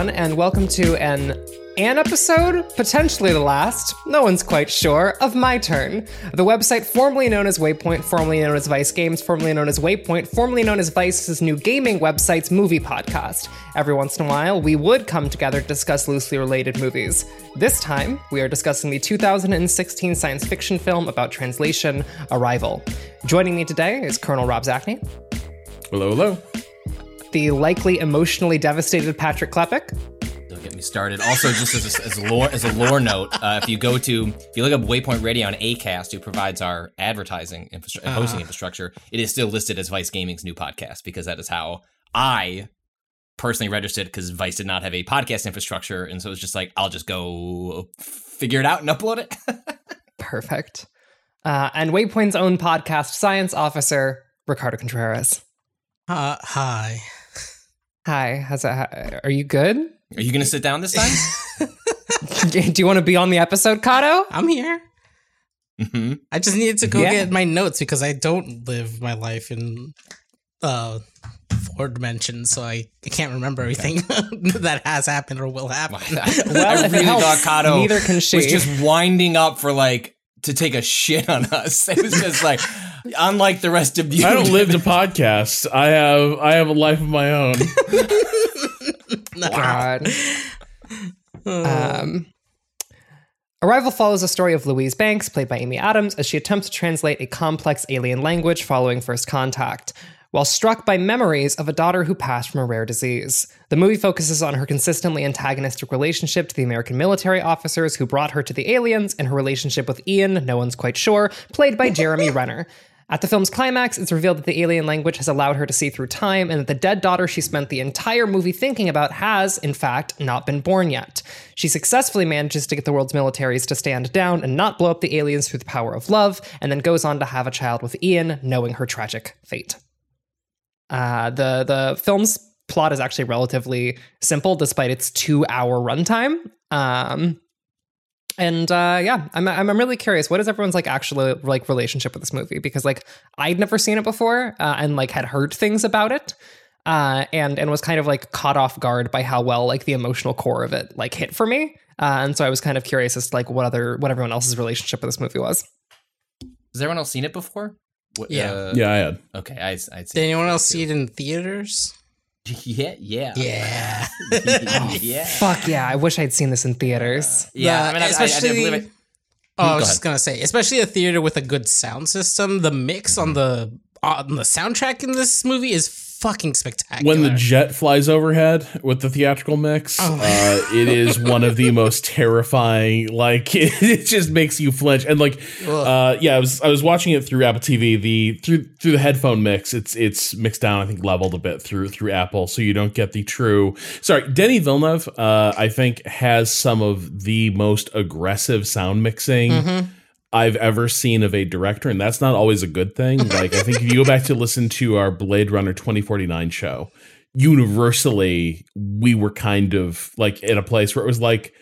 everyone, and welcome to an an episode, potentially the last, no one's quite sure, of My Turn, the website formerly known as Waypoint, formerly known as Vice Games, formerly known as Waypoint, formerly known as Vice's new gaming website's movie podcast. Every once in a while, we would come together to discuss loosely related movies. This time, we are discussing the 2016 science fiction film about translation, Arrival. Joining me today is Colonel Rob Zacny, Hello, hello. The likely emotionally devastated Patrick Klepek, Don't get me started. Also, just as a, as a lore as a lore note, uh, if you go to if you look up Waypoint Radio on Acast, who provides our advertising infrastru- Uh-huh. hosting infrastructure, it is still listed as Vice Gaming's new podcast because that is how I personally registered because Vice did not have a podcast infrastructure, and so it's just like I'll just go figure it out and upload it. Perfect. Uh, and Waypoint's own podcast science officer, Ricardo Contreras. Uh, hi. Hi, how's that? Are you good? Are you going to sit down this time? Do you want to be on the episode, Cado? I'm here. hmm I just needed to go Yeah. get my notes because I don't live my life in uh four dimensions, so I, I can't remember everything that has happened or will happen. Well, I really helps, thought Cado neither can she. was just winding up for like to take a shit on us. It was just like, unlike the rest of you, I don't live to podcast. I have I have a life of my own. God. Um, Arrival follows the story of Louise Banks, played by Amy Adams, as she attempts to translate a complex alien language following first contact. While struck by memories of a daughter who passed from a rare disease, the movie focuses on her consistently antagonistic relationship to the American military officers who brought her to the aliens and her relationship with Ian, no one's quite sure, played by Jeremy Renner. At the film's climax, it's revealed that the alien language has allowed her to see through time and that the dead daughter she spent the entire movie thinking about has, in fact, not been born yet. She successfully manages to get the world's militaries to stand down and not blow up the aliens through the power of love, and then goes on to have a child with Ian, knowing her tragic fate. Uh, the the film's plot is actually relatively simple, despite its two hour runtime. Um, and uh, yeah, I'm, I'm I'm really curious. What is everyone's like actual like relationship with this movie? Because like I'd never seen it before, uh, and like had heard things about it, uh, and and was kind of like caught off guard by how well like the emotional core of it like hit for me. Uh, and so I was kind of curious as to like what other what everyone else's relationship with this movie was. Has everyone else seen it before? What, Yeah. uh, Yeah, I had. Okay, I, I'd Did anyone else see it in theaters? Yeah, yeah, Yeah. yeah. Fuck yeah! I wish I'd seen this in theaters. Yeah, The- I mean, I, especially. I, I, believe it. oh, I Go was ahead. just gonna say, especially a theater with a good sound system. The mix on mm-hmm. the on the soundtrack in this movie is fucking spectacular. When the jet flies overhead with the theatrical mix, Oh. uh, it is one of the most terrifying. Like it, just makes you flinch. And like, uh, yeah, I was I was watching it through Apple TV. The through through the headphone mix, it's it's mixed down. I think leveled a bit through through Apple, so you don't get the true. Sorry, Denis Villeneuve. Uh, I think has some of the most aggressive sound mixing. Mhm. I've ever seen of a director, and that's not always a good thing. Like, I think if you go back to listen to our Blade Runner 2049 show, universally, we were kind of like in a place where it was like,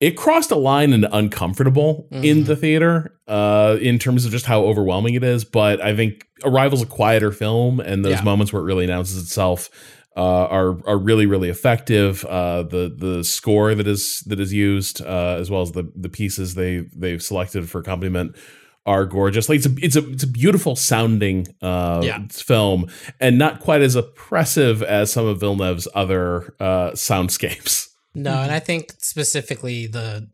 it crossed a line and uncomfortable in Mhm. the theater uh, in terms of just how overwhelming it is. But I think Arrival's a quieter film, and those Yeah. moments where it really announces itself uh, are are really really effective. Uh, the the score that is that is used, uh, as well as the the pieces they they've selected for accompaniment, are gorgeous. Like it's a it's a it's a beautiful sounding uh, Yeah. film, and not quite as oppressive as some of Villeneuve's other uh, soundscapes. No, and I think specifically the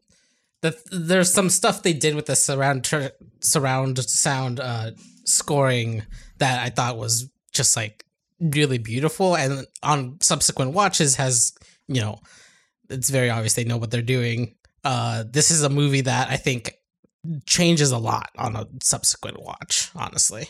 the there's some stuff they did with the surround tr- surround sound uh scoring that I thought was just like really beautiful and on subsequent watches has, you know, it's very obvious they know what they're doing. Uh, this is a movie that I think changes a lot on a subsequent watch. Honestly,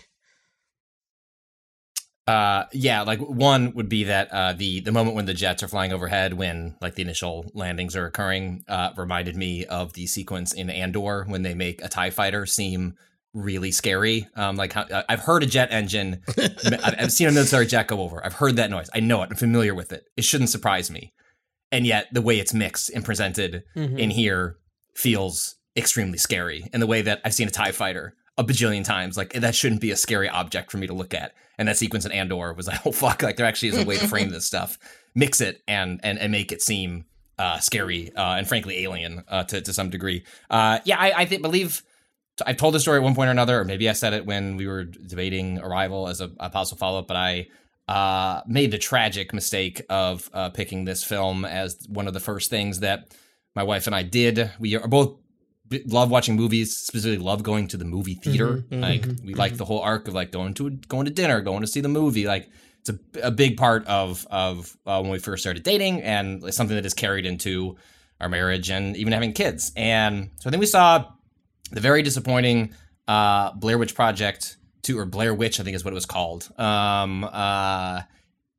Uh, yeah, like one would be that uh, the the moment when the jets are flying overhead, when like the initial landings are occurring, uh, reminded me of the sequence in Andor when they make a Tie fighter seem really scary. Um, like how, I've heard a jet engine, I've, seen a military jet go over. I've heard that noise. I know it. I'm familiar with it. It shouldn't surprise me. And yet, the way it's mixed and presented Mhm. in here feels extremely scary. And the way that I've seen a Tie fighter a bajillion times, like that shouldn't be a scary object for me to look at. And that sequence in Andor was like, oh fuck, like there actually is a way to frame this stuff, mix it, and and and make it seem uh, scary uh, and frankly alien uh, to to some degree. Uh, yeah, I, I think believe. I've told the story at one point or another, or maybe I said it when we were debating Arrival as a, a possible follow up, but I uh, made the tragic mistake of uh, picking this film as one of the first things that my wife and I did. We are both love watching movies, specifically love going to the movie theater. Mhm, like mhm, we like the whole arc of like going to going to dinner, going to see the movie. Like it's a, a big part of of uh, when we first started dating, and it's something that is carried into our marriage and even having kids. And so I think we saw the very disappointing uh, Blair Witch Project two or Blair Witch, I think is what it was called. Um, uh,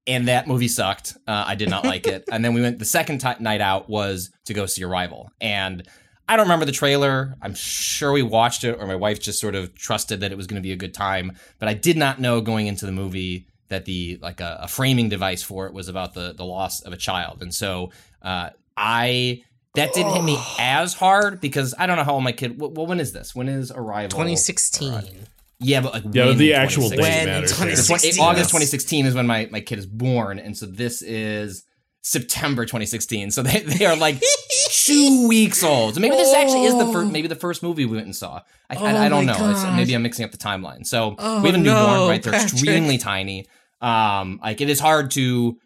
and that movie sucked. Uh, I did not like it. And then we went. The second ti night out was to go see Arrival, and I don't remember the trailer. I'm sure we watched it, or my wife just sort of trusted that it was going to be a good time. But I did not know going into the movie that the like a, a framing device for it was about the the loss of a child, and so uh, I. That didn't hit me as hard because I don't know how old my kid. Well, when is this? When is Arrival? 2016. Yeah, but like Yeah, when the actual date When matters. 2016? August 2016 is when my, my kid is born, and so this is September 2016. So they, they are like two weeks old. So maybe this actually is the first maybe the first movie we went and saw. I, Oh I, I don't know. It's, maybe I'm mixing up the timeline. So Oh, we have a newborn, no, right? They're Patrick. extremely tiny. Um, like it is hard to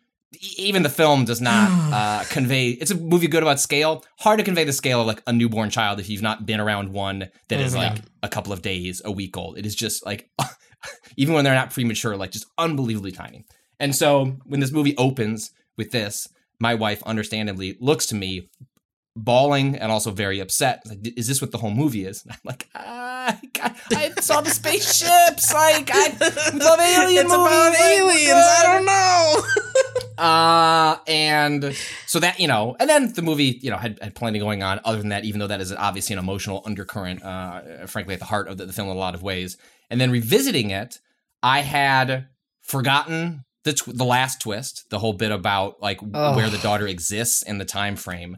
even the film does not uh, convey. It's a movie good about scale. Hard to convey the scale of like a newborn child if you've not been around one that is Mhm. like a couple of days, a week old. It is just like even when they're not premature, like just unbelievably tiny. And so when this movie opens with this, my wife understandably looks to me bawling and also very upset. Like, is this what the whole movie is? And I'm like, ah, God, I saw the spaceships. Like, I love alien it's about movies. Like, aliens. I don't know. Uh, and so that, you know, and then the movie, you know, had, had plenty going on other than that, even though that is obviously an emotional undercurrent, uh, frankly, at the heart of the, the film in a lot of ways. And then revisiting it, I had forgotten the, tw- the last twist, the whole bit about like where the daughter exists in the time frame.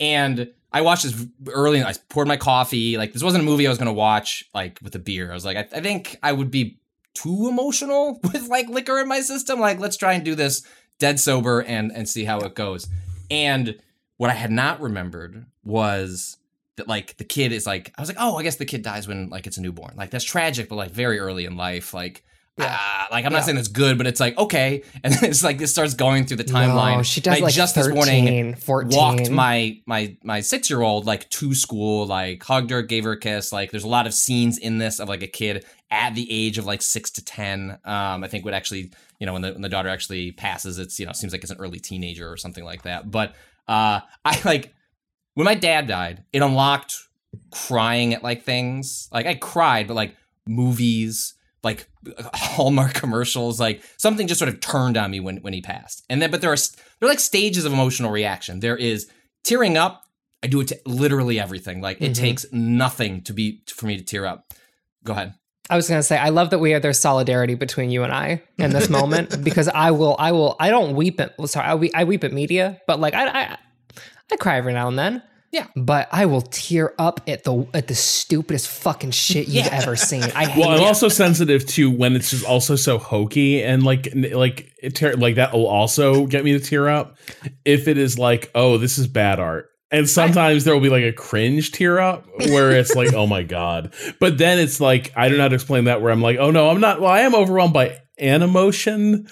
And I watched this early. I poured my coffee. Like this wasn't a movie I was going to watch like with a beer. I was like, I, I think I would be too emotional with like liquor in my system. Like let's try and do this dead sober and and see how it goes. And what I had not remembered was that like the kid is like I was like, oh, I guess the kid dies when like it's a newborn. Like that's tragic, but like very early in life. Like Yeah. ah, like I'm not saying it's good, but it's like okay. And then it's like this starts going through the timeline. No, she does I like just 13, this morning 14. walked my my my six year old like to school, like hugged her, gave her a kiss. Like there's a lot of scenes in this of like a kid at the age of like six to ten. Um, I think would actually you know when the when the daughter actually passes, it's you know seems like it's an early teenager or something like that. But uh, I like when my dad died, it unlocked crying at like things. Like I cried, but like movies, like Hallmark commercials, like something just sort of turned on me when when he passed. And then, but there are there are like stages of emotional reaction. There is tearing up. I do it to literally everything. Like it Mhm. takes nothing to be for me to tear up. Go ahead. I was gonna say, I love that we have there's solidarity between you and I in this moment because I will, I will, I don't weep at, well, sorry, I, we- I weep at media, but like I, I, I cry every now and then. Yeah. but I will tear up at the at the stupidest fucking shit you've ever seen. I hate Well, I'm it. also sensitive to when it's just also so hokey and like like it tear, like that will also get me to tear up if it is like oh this is bad art. And sometimes there will be like a cringe tear up where it's like oh my god. But then it's like I don't know how to explain that where I'm like oh no I'm not well I am overwhelmed by an emotion,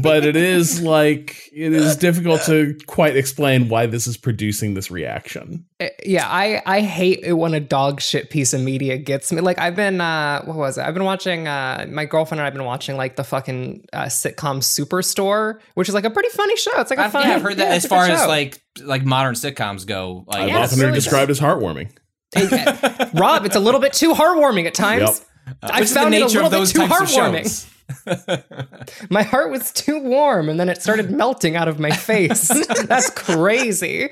but it is like it is difficult to quite explain why this is producing this reaction. Uh, Yeah, I I hate it when a dog shit piece of media gets me. Like I've been uh what was it? I've been watching uh my girlfriend and I've been watching like the fucking uh, sitcom Superstore, which is like a pretty funny show. It's like a I've, fun. yeah, I've heard that yeah, as it's a good far as like like modern sitcoms go. Like, I've Yeah, often heard really it described as heartwarming. Rob, it's a little bit too heartwarming at times. Yep. I which is the found it a little of those bit too types of heartwarming. My heart was too warm, and then it started melting out of my face. That's crazy.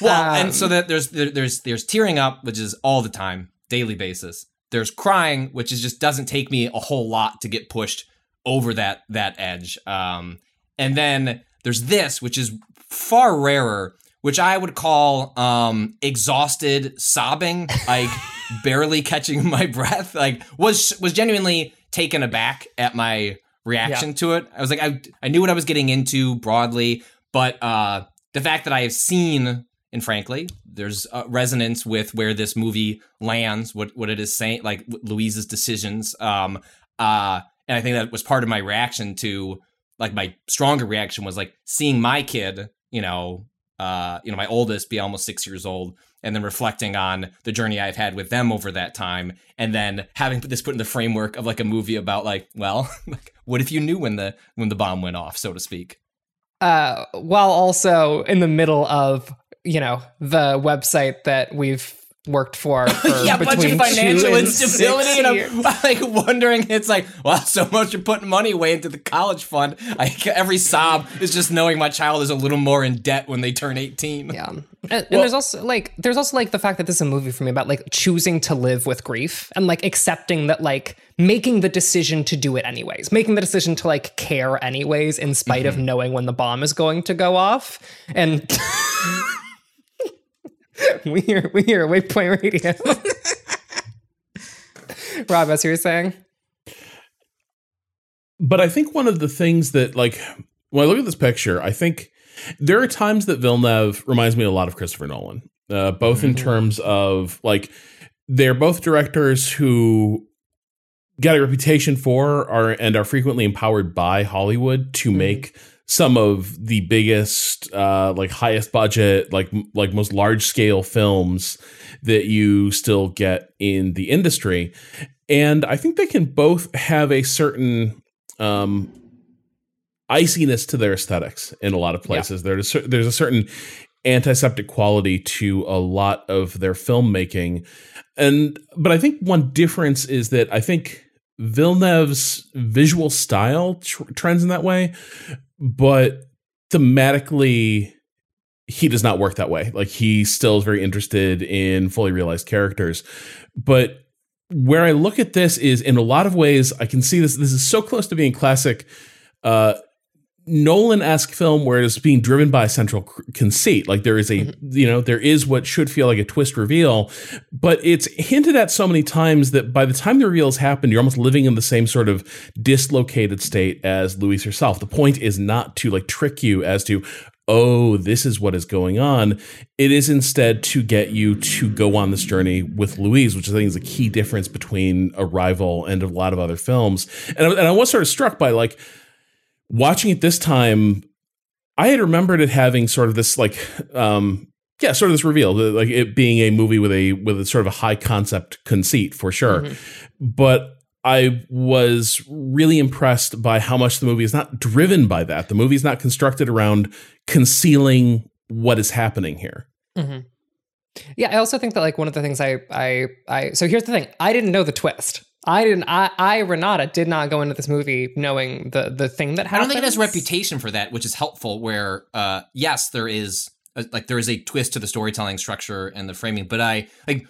Well, and Um, so that there's there, there's there's tearing up, which is all the time, daily basis. There's crying, which is just doesn't take me a whole lot to get pushed over that that edge. Um, and then there's this, which is far rarer, which I would call um, exhausted sobbing, like barely catching my breath. Like was was genuinely taken aback at my reaction to it. I was like, I I knew what I was getting into broadly, but uh, the fact that I have seen and frankly, there's resonance with where this movie lands, what what it is saying, like Louise's decisions. Um, uh, and I think that was part of my reaction to, like, my stronger reaction was like seeing my kid, you know, uh, you know, my oldest be almost six years old, and then reflecting on the journey I've had with them over that time, and then having this put in the framework of like a movie about like, well, like, what if you knew when the when the bomb went off, so to speak. uh, while also in the middle of you know the website that we've worked for, for yeah, a bunch of between financial instability, and I'm like wondering. It's like, well, so much you're putting money away into the college fund. I, every sob is just knowing my child is a little more in debt when they turn 18. Yeah. And, and there's also like there's also like the fact that this is a movie for me about like choosing to live with grief and like accepting that like making the decision to do it anyways, making the decision to like care anyways in spite Mm-hmm. of knowing when the bomb is going to go off. And we hear we hear Waypoint Radio. Rob, as you were saying. But I think one of the things that, like, when I look at this picture, I think there are times that Villeneuve reminds me a lot of Christopher Nolan, uh, both in terms of, like, they're both directors who got a reputation for are and are frequently empowered by Hollywood to make some of the biggest uh like highest budget like like most large scale films that you still get in the industry. And i think they can both have a certain um iciness to their aesthetics in a lot of places. There's a, there's a certain antiseptic quality to a lot of their filmmaking. And but i think one difference is that i think villeneuve's visual style tr- trends in that way but thematically he does not work that way. Like he still is very interested in fully realized characters. But where i look at this is in a lot of ways i can see this this is so close to being classic uh Nolan-esque film where it's being driven by a central conceit. Like there is a, mm-hmm. you know, there is what should feel like a twist reveal, but it's hinted at so many times that by the time the reveal has happened, you're almost living in the same sort of dislocated state as Louise herself. The point is not to like trick you as to, oh, this is what is going on. It is instead to get you to go on this journey with Louise, which I think is a key difference between Arrival and a lot of other films. And I, and I was sort of struck by like, watching it this time, I had remembered it having sort of this like, um, yeah, sort of this reveal, like it being a movie with a with a sort of a high concept conceit for sure. But I was really impressed by how much the movie is not driven by that. The movie is not constructed around concealing what is happening here. Yeah, I also think that like one of the things I I I so here's the thing. I didn't know the twist. I didn't I I Renata did not go into this movie knowing the the thing that happened. I don't think it has a reputation for that, which is helpful. Where, uh, yes, there is a, like there is a twist to the storytelling structure and the framing, but I like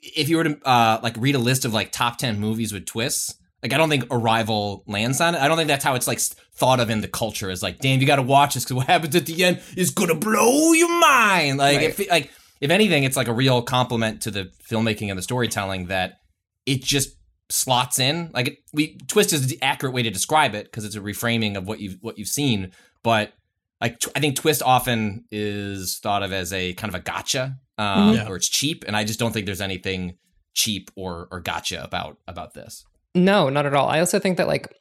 if you were to uh, like read a list of like top ten movies with twists, like I don't think Arrival lands on it. I don't think that's how it's like thought of in the culture. Is like, damn, you got to watch this because what happens at the end is gonna blow your mind. Like, Right. if like if anything, it's like a real compliment to the filmmaking and the storytelling that it just slots in. Like it, we twist is the accurate way to describe it because it's a reframing of what you've what you've seen. But like tw- I think twist often is thought of as a kind of a gotcha, um, Yeah. or it's cheap, and I just don't think there's anything cheap or or gotcha about about this. No, not at all. I also think that like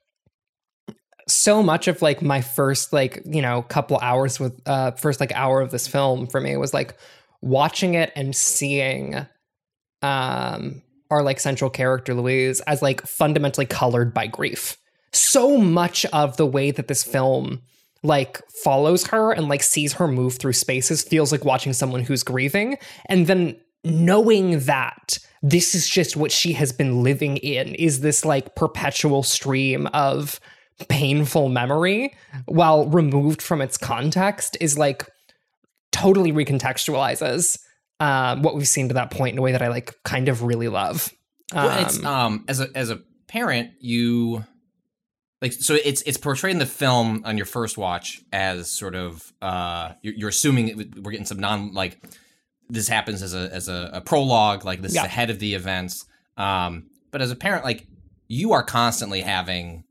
so much of like my first like you know couple hours with uh first like hour of this film for me was like watching it and seeing um our like central character Louise as like fundamentally colored by grief. So much of the way that this film like follows her and like sees her move through spaces feels like watching someone who's grieving and then knowing that this is just what she has been living in is this like perpetual stream of painful memory while removed from its context is like totally recontextualizes uh, what we've seen to that point in a way that I like kind of really love. Well, it's um as a as a parent, you like so it's it's portrayed in the film on your first watch as sort of uh you're, you're assuming we're getting some non like this happens as a as a, a prologue like this Yeah. is ahead of the events um but as a parent like you are constantly having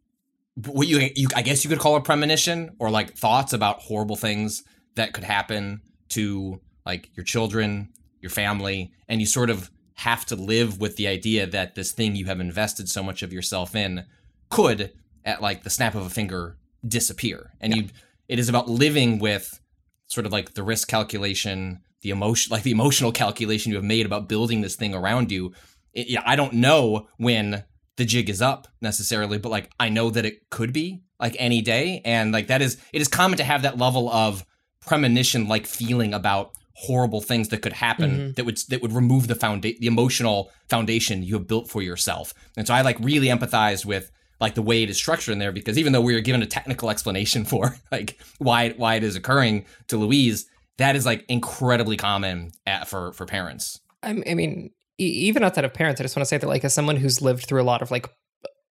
what you, you I guess you could call a premonition or like thoughts about horrible things that could happen to like your children, your family, and you sort of have to live with the idea that this thing you have invested so much of yourself in could at like the snap of a finger disappear. And you it is about living with sort of like the risk calculation, the emotion like the emotional calculation you have made about building this thing around you. It, yeah, I don't know when the jig is up necessarily, but like I know that it could be like any day, and like that is it is common to have that level of premonition like feeling about horrible things that could happen mm-hmm. that would that would remove the founda- the emotional foundation you have built for yourself. And so I like really empathize with like the way it is structured in there because even though we are given a technical explanation for like why why it is occurring to Louise, that is like incredibly common at, for for parents. I, I mean, e- even outside of parents, I just want to say that like as someone who's lived through a lot of like,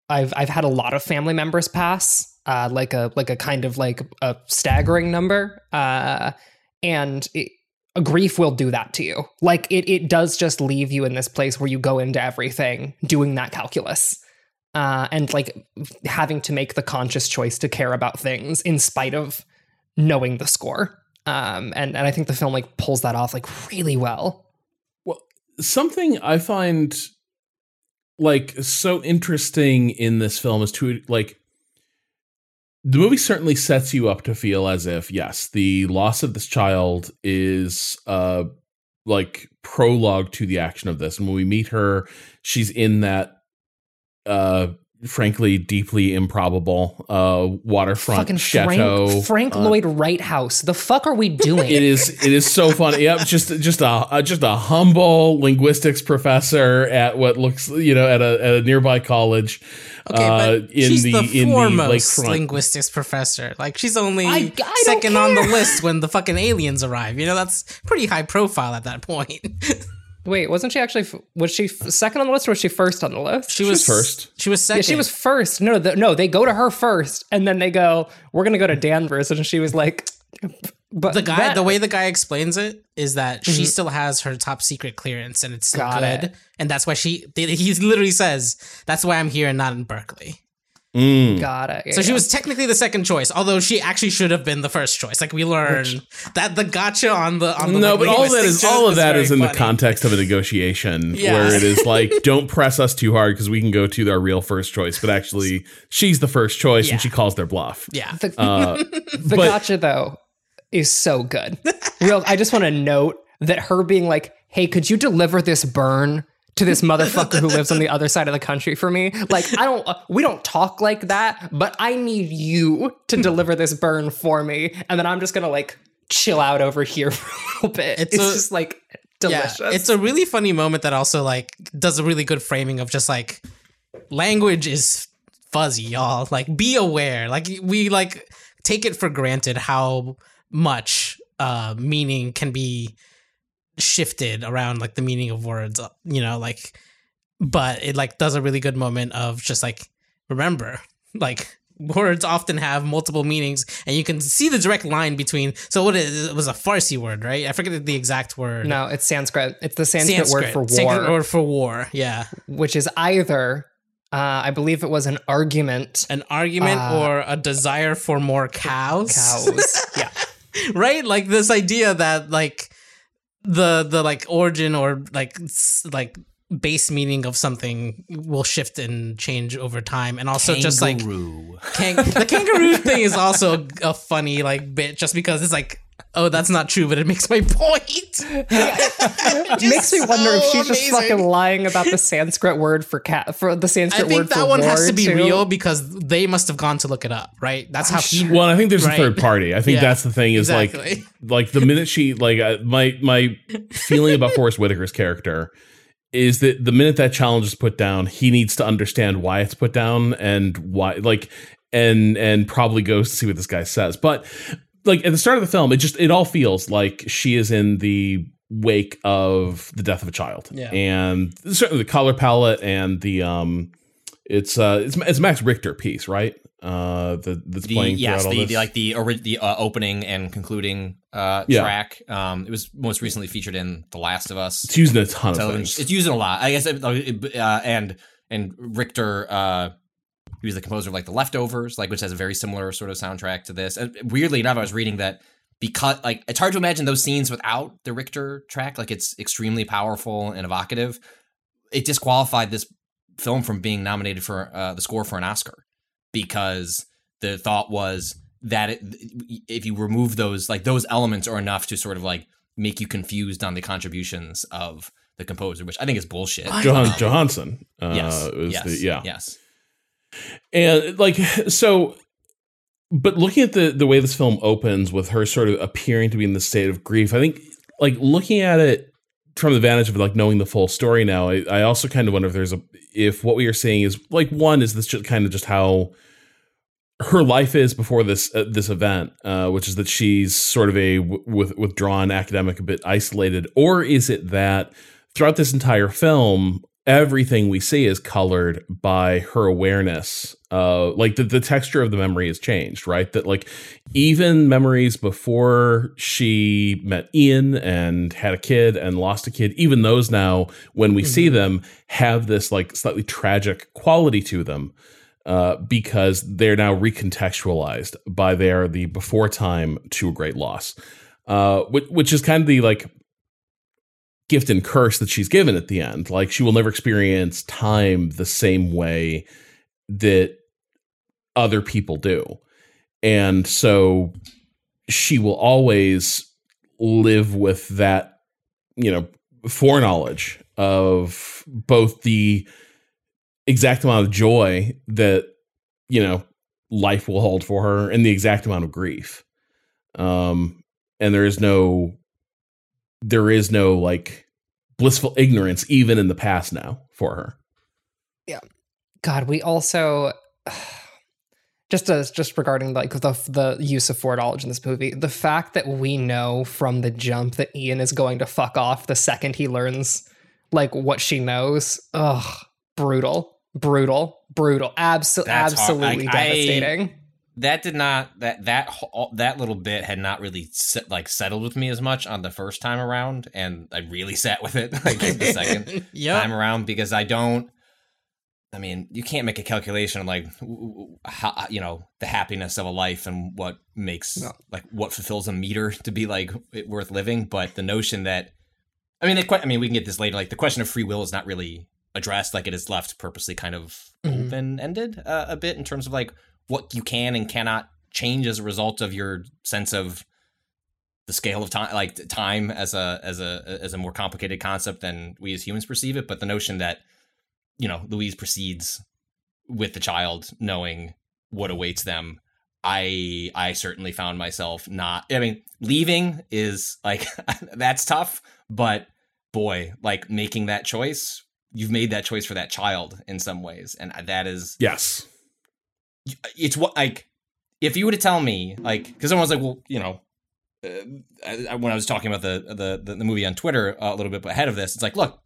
I've I've had a lot of family members pass, uh, like a like a kind of like a staggering number, uh, and it, a grief will do that to you. Like it it does just leave you in this place where you go into everything doing that calculus. Uh, and like having to make the conscious choice to care about things in spite of knowing the score. Um, and, and I think the film like pulls that off like really well. Well, something I find like so interesting in this film is to like the movie certainly sets you up to feel as if yes, the loss of this child is uh like prologue to the action of this. And when we meet her, she's in that uh frankly deeply improbable uh waterfront fucking chateau. Frank, Frank uh, Lloyd Wright House. The fuck are we doing? it is it is so funny. Yep, just just a, a just a humble linguistics professor at what looks you know at a, at a nearby college. Okay, uh, but in she's the, the, in the foremost linguistics professor. Like she's only I- I second on the list when the fucking aliens arrive. You know that's pretty high profile at that point. Wait, wasn't she actually? Was she second on the list or was she first on the list? She was was first. She was yeah, second. she was first. No, the, no, they go to her first, and then they go, "We're gonna go to Danvers," and she was like, "But the guy. that- the way the guy explains it is that she mm-hmm. still has her top secret clearance and it's still Got good, it. and that's why she. He literally says that's why I'm here and not in Berkeley. Mm. got it." So she was technically the second choice, although she actually should have been the first choice. Like we learn that the gotcha on the on the No, but all of that all of that very is in the context of a negotiation Yeah. where it is like, don't press us too hard because we can go to our real first choice. But actually, she's the first choice Yeah. and she calls their bluff. Yeah, the, Uh, the but- gotcha though is so good. Real, I just want to note that her being like, "Hey, could you deliver this burn?" To this motherfucker who lives on the other side of the country for me, like I don't, we don't talk like that, but I need you to deliver this burn for me, and then I'm just gonna like chill out over here for a little bit. It's It's, a- just like delicious. Yeah, it's a really funny moment that also like does a really good framing of just like language is fuzzy, y'all. Like be aware. Like we like take it for granted how much uh meaning can be shifted around like the meaning of words, uh, you know, like but it like does a really good moment of just like remember like words often have multiple meanings and you can see the direct line between so what it, it was a farsi word right i forget the exact word no, it's Sanskrit. It's the Sanskrit, word for war, Sanskrit word for war. Yeah, which is either, uh, I believe it was an argument. an argument Uh, or a desire for more cows. Cows. yeah. right? Like this idea that like the the like origin or like like base meaning of something will shift and change over time, and also just like Kang- the kangaroo thing is also a funny like bit just because it's like oh that's not true but it makes my point It makes me wonder if so she's just fucking lying about the Sanskrit word for cat for the Sanskrit word. i think word that for one has to be too. real because they must have gone to look it up right that's how he Well, I think there's Right. a third party. I think Yeah, that's the thing is like like the minute she like uh, my my feeling about Forest Whitaker's character is that the minute that challenge is put down, he needs to understand why it's put down and why like and and probably goes to see what this guy says. But like at the start of the film, it just it all feels like she is in the wake of the death of a child. Yeah. And certainly the color palette and the um it's uh it's, it's Max Richter piece, right? Uh the that's The, playing yes, throughout all the, this. the like the ori- the uh, opening and concluding uh, Yeah. track. Um, it was most recently featured in The Last of Us. It's using a ton of things. It's used in a lot. I guess. It, uh, and and Richter, uh, he was the composer of like The Leftovers, like which has a very similar sort of soundtrack to this. And weirdly enough, I was reading that because like it's hard to imagine those scenes without the Richter track. Like it's extremely powerful and evocative. It disqualified this film from being nominated for uh, the score for an Oscar because the thought was that it, if you remove those like those elements are enough to sort of like make you confused on the contributions of the composer, which I think is bullshit. Jóhann Jóhannsson. Uh, yes, was yes, the, yeah. yes. And like so but looking at the the way this film opens with her sort of appearing to be in the state of grief, I think like looking at it from the vantage of like knowing the full story now, I, I also kind of wonder if there's a if what we are seeing is like one is this just kind of just how her life is before this uh, this event, uh, which is that she's sort of a w- with withdrawn academic, a bit isolated, or is it that throughout this entire film, everything we see is colored by her awareness? Uh, like the the texture of the memory has changed, right? That like even memories before she met Ian and had a kid and lost a kid, even those now, when we see them, have this like slightly tragic quality to them uh, because they're now recontextualized by their the before time to a great loss, uh, which, which is kind of the like gift and curse that she's given at the end. Like she will never experience time the same way that other people do, and so she will always live with that, you know, foreknowledge of both the exact amount of joy that you know life will hold for her and the exact amount of grief um and there is no there is no like blissful ignorance even in the past now for her Yeah. God, we also just as just regarding like the the use of foreknowledge in this movie, the fact that we know from the jump that Ian is going to fuck off the second he learns like what she knows. Ugh, brutal, brutal, brutal. Abso- That's hard. absolutely Like, I- devastating. That did not that that that little bit had not really set, like settled with me as much on the first time around, and I really sat with it like the second Yep. time around because I don't. I mean, you can't make a calculation of like how you know the happiness of a life and what makes No. like what fulfills a meter to be like it worth living. But the notion that I mean, the, I mean, we can get this later. Like the question of free will is not really addressed. Like it is left purposely kind of Mhm. open ended uh, a bit in terms of like what you can and cannot change as a result of your sense of the scale of time like time as a as a as a more complicated concept than we as humans perceive it but the notion that you know louise proceeds with the child knowing what awaits them i i certainly found myself not i mean leaving is like that's tough but boy like making that choice you've made that choice for that child in some ways and that is yes it's what like if you were to tell me like because someone's like well you know uh, I, when I was talking about the, the the movie on Twitter uh, a little bit ahead of this, it's like, look,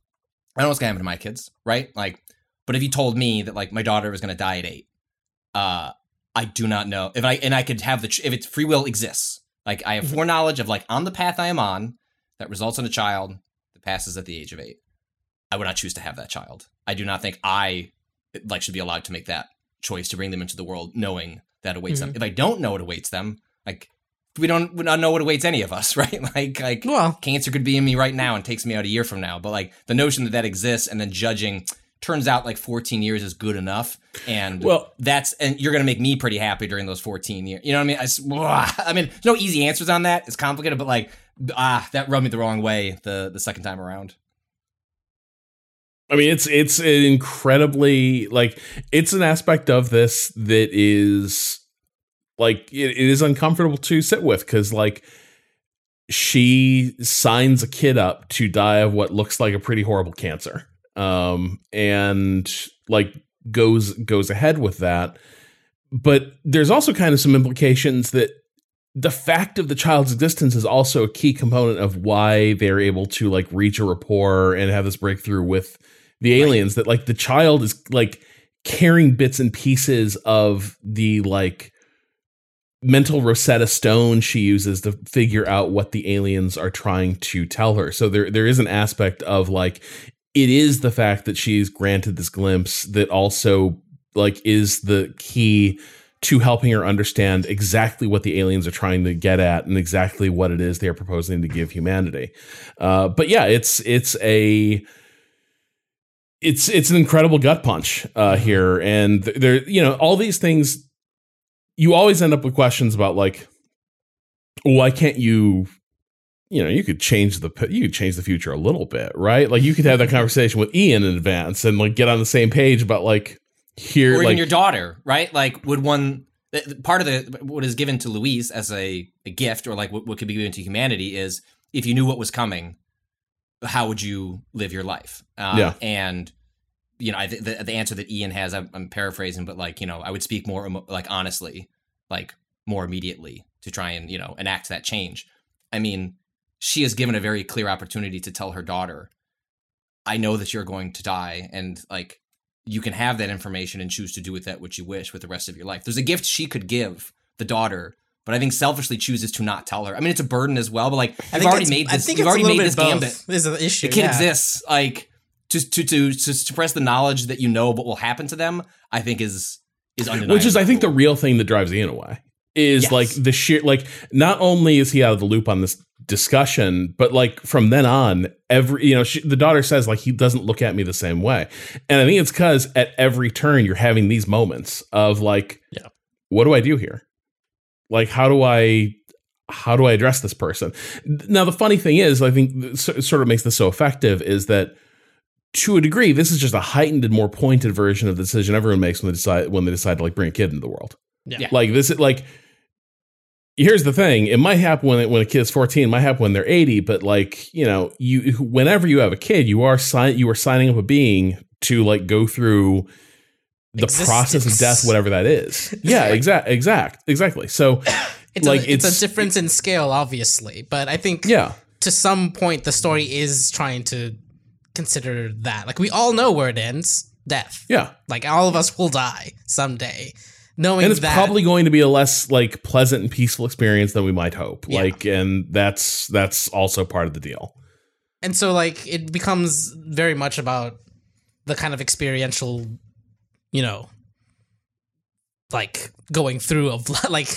I don't know what's gonna happen to my kids, right? Like, but if you told me that like my daughter was gonna die at eight, uh, I do not know if I and I could have the if it's free will exists, like I have foreknowledge of like on the path I am on that results in a child that passes at the age of eight. I would not choose to have that child. I do not think I like should be allowed to make that choice to bring them into the world knowing that awaits them. If I don't know what awaits them, like we don't we don't know what awaits any of us, right? Like like Well- cancer could be in me right now and takes me out a year from now. But like the notion that that exists and then judging turns out like 14 years is good enough and Well- that's and you're gonna make me pretty happy during those 14 years you know what i mean I mean there's no easy answers on that it's complicated but like ah that rubbed me the wrong way the the second time around I mean, it's it's an incredibly like it's an aspect of this that is like it, it is uncomfortable to sit with because like she signs a kid up to die of what looks like a pretty horrible cancer, um, and like goes goes ahead with that. But there's also kind of some implications that the fact of the child's existence is also a key component of why they're able to like reach a rapport and have this breakthrough with the aliens that like the child is like carrying bits and pieces of the like mental Rosetta Stone she uses to figure out what the aliens are trying to tell her. So there there is an aspect of like it is the fact that she's granted this glimpse that also like is the key to helping her understand exactly what the aliens are trying to get at and exactly what it is they are proposing to give humanity. Uh, but yeah, it's it's a it's it's an incredible gut punch uh, here, and there you know all these things. You always end up with questions about like, why can't you? You know, you could change the you could change the future a little bit, right? Like you could have that conversation with Ian in advance and like get on the same page about like here, or even like your daughter right like would one part of the what is given to louise as a, a gift or like what, what could be given to humanity is if you knew what was coming how would you live your life uh, Yeah. and you know I th- the, the answer that ian has I'm, I'm paraphrasing but like you know i would speak more emo- like honestly like more immediately to try and you know enact that change i mean she is given a very clear opportunity to tell her daughter i know that you're going to die and like you can have that information and choose to do with that what you wish with the rest of your life. There's a gift she could give the daughter, but I think selfishly chooses to not tell her. I mean, it's a burden as well, but like I I've think already it's- made I this. think You've already made bit this both. gambit. is an issue. The kid yeah. exists. Like just to, to to suppress the knowledge that you know what will happen to them. I think is is undeniable. which is I think the real thing that drives Ian away is Yes. like the sheer like not only is he out of the loop on this discussion but like from then on every you know she, the daughter says like he doesn't look at me the same way and I think it's cuz at every turn you're having these moments of like Yeah. what do I do here like how do I how do I address this person now the funny thing is I think so- sort of makes this so effective is that to a degree, this is just a heightened and more pointed version of the decision everyone makes when they decide when they decide to like bring a kid into the world. Yeah. Like this, is like here's the thing: it might happen when when a kid's fourteen, it might happen when they're eighty, but like you know, you whenever you have a kid, you are sign you are signing up a being to like go through the process of death, whatever that is. Yeah, exact, exact, exactly. So It's, like, a, it's, it's- a difference in scale, obviously, but I think yeah, to some point the story is trying to consider that. Like we all know where it ends, death. yeah. Like all of us will die someday. Knowing and it's that probably going to be a less like pleasant and peaceful experience than we might hope Yeah. like and that's that's also part of the deal and so like it becomes very much about the kind of experiential, you know, like going through of like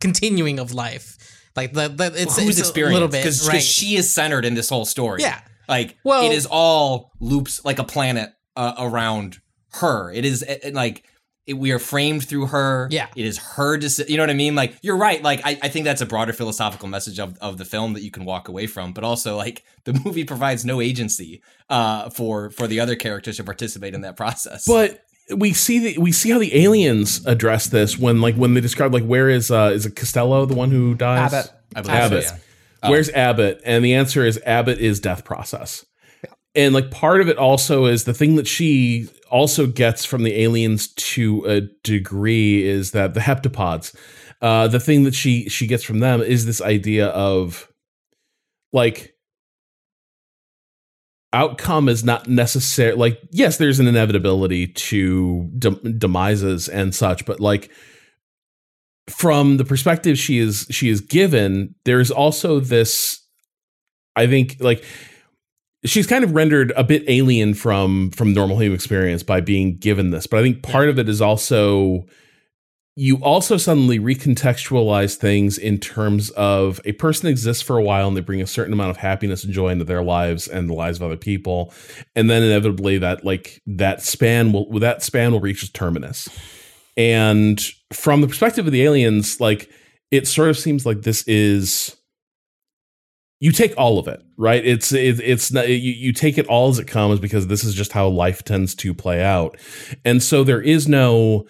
continuing of life. Like the, the it's, who's it's experience a little bit because right. she is centered in this whole story. Yeah. like Well- it is all loops like a planet uh, around her. It is it, it, like it, we are framed through her. Yeah. it is her. Deci- you know what I mean? Like you're right. Like I, I think that's a broader philosophical message of of the film that you can walk away from. But also like the movie provides no agency uh for for the other characters to participate in that process. but we see the we see how the aliens address this when like when they describe like where is uh is it costello the one who dies Abbott. I believe so, Abbott. yeah. Where's Abbott? And the answer is Abbott is death process. And like part of it also is the thing that she also gets from the aliens to a degree is that the heptapods, uh, the thing that she she gets from them is this idea of like outcome is not necessary like yes there's an inevitability to dem- demises and such but like from the perspective she is she is given there's also this i think like she's kind of rendered a bit alien from from normal human experience by being given this but i think part of it is also you also suddenly recontextualize things in terms of a person exists for a while and they bring a certain amount of happiness and joy into their lives and the lives of other people. And then inevitably that like that span will that span will reach its terminus. And from the perspective of the aliens like it sort of seems like this is you take all of it right? It's it, it's not you, you take it all as it comes because this is just how life tends to play out. And so there is no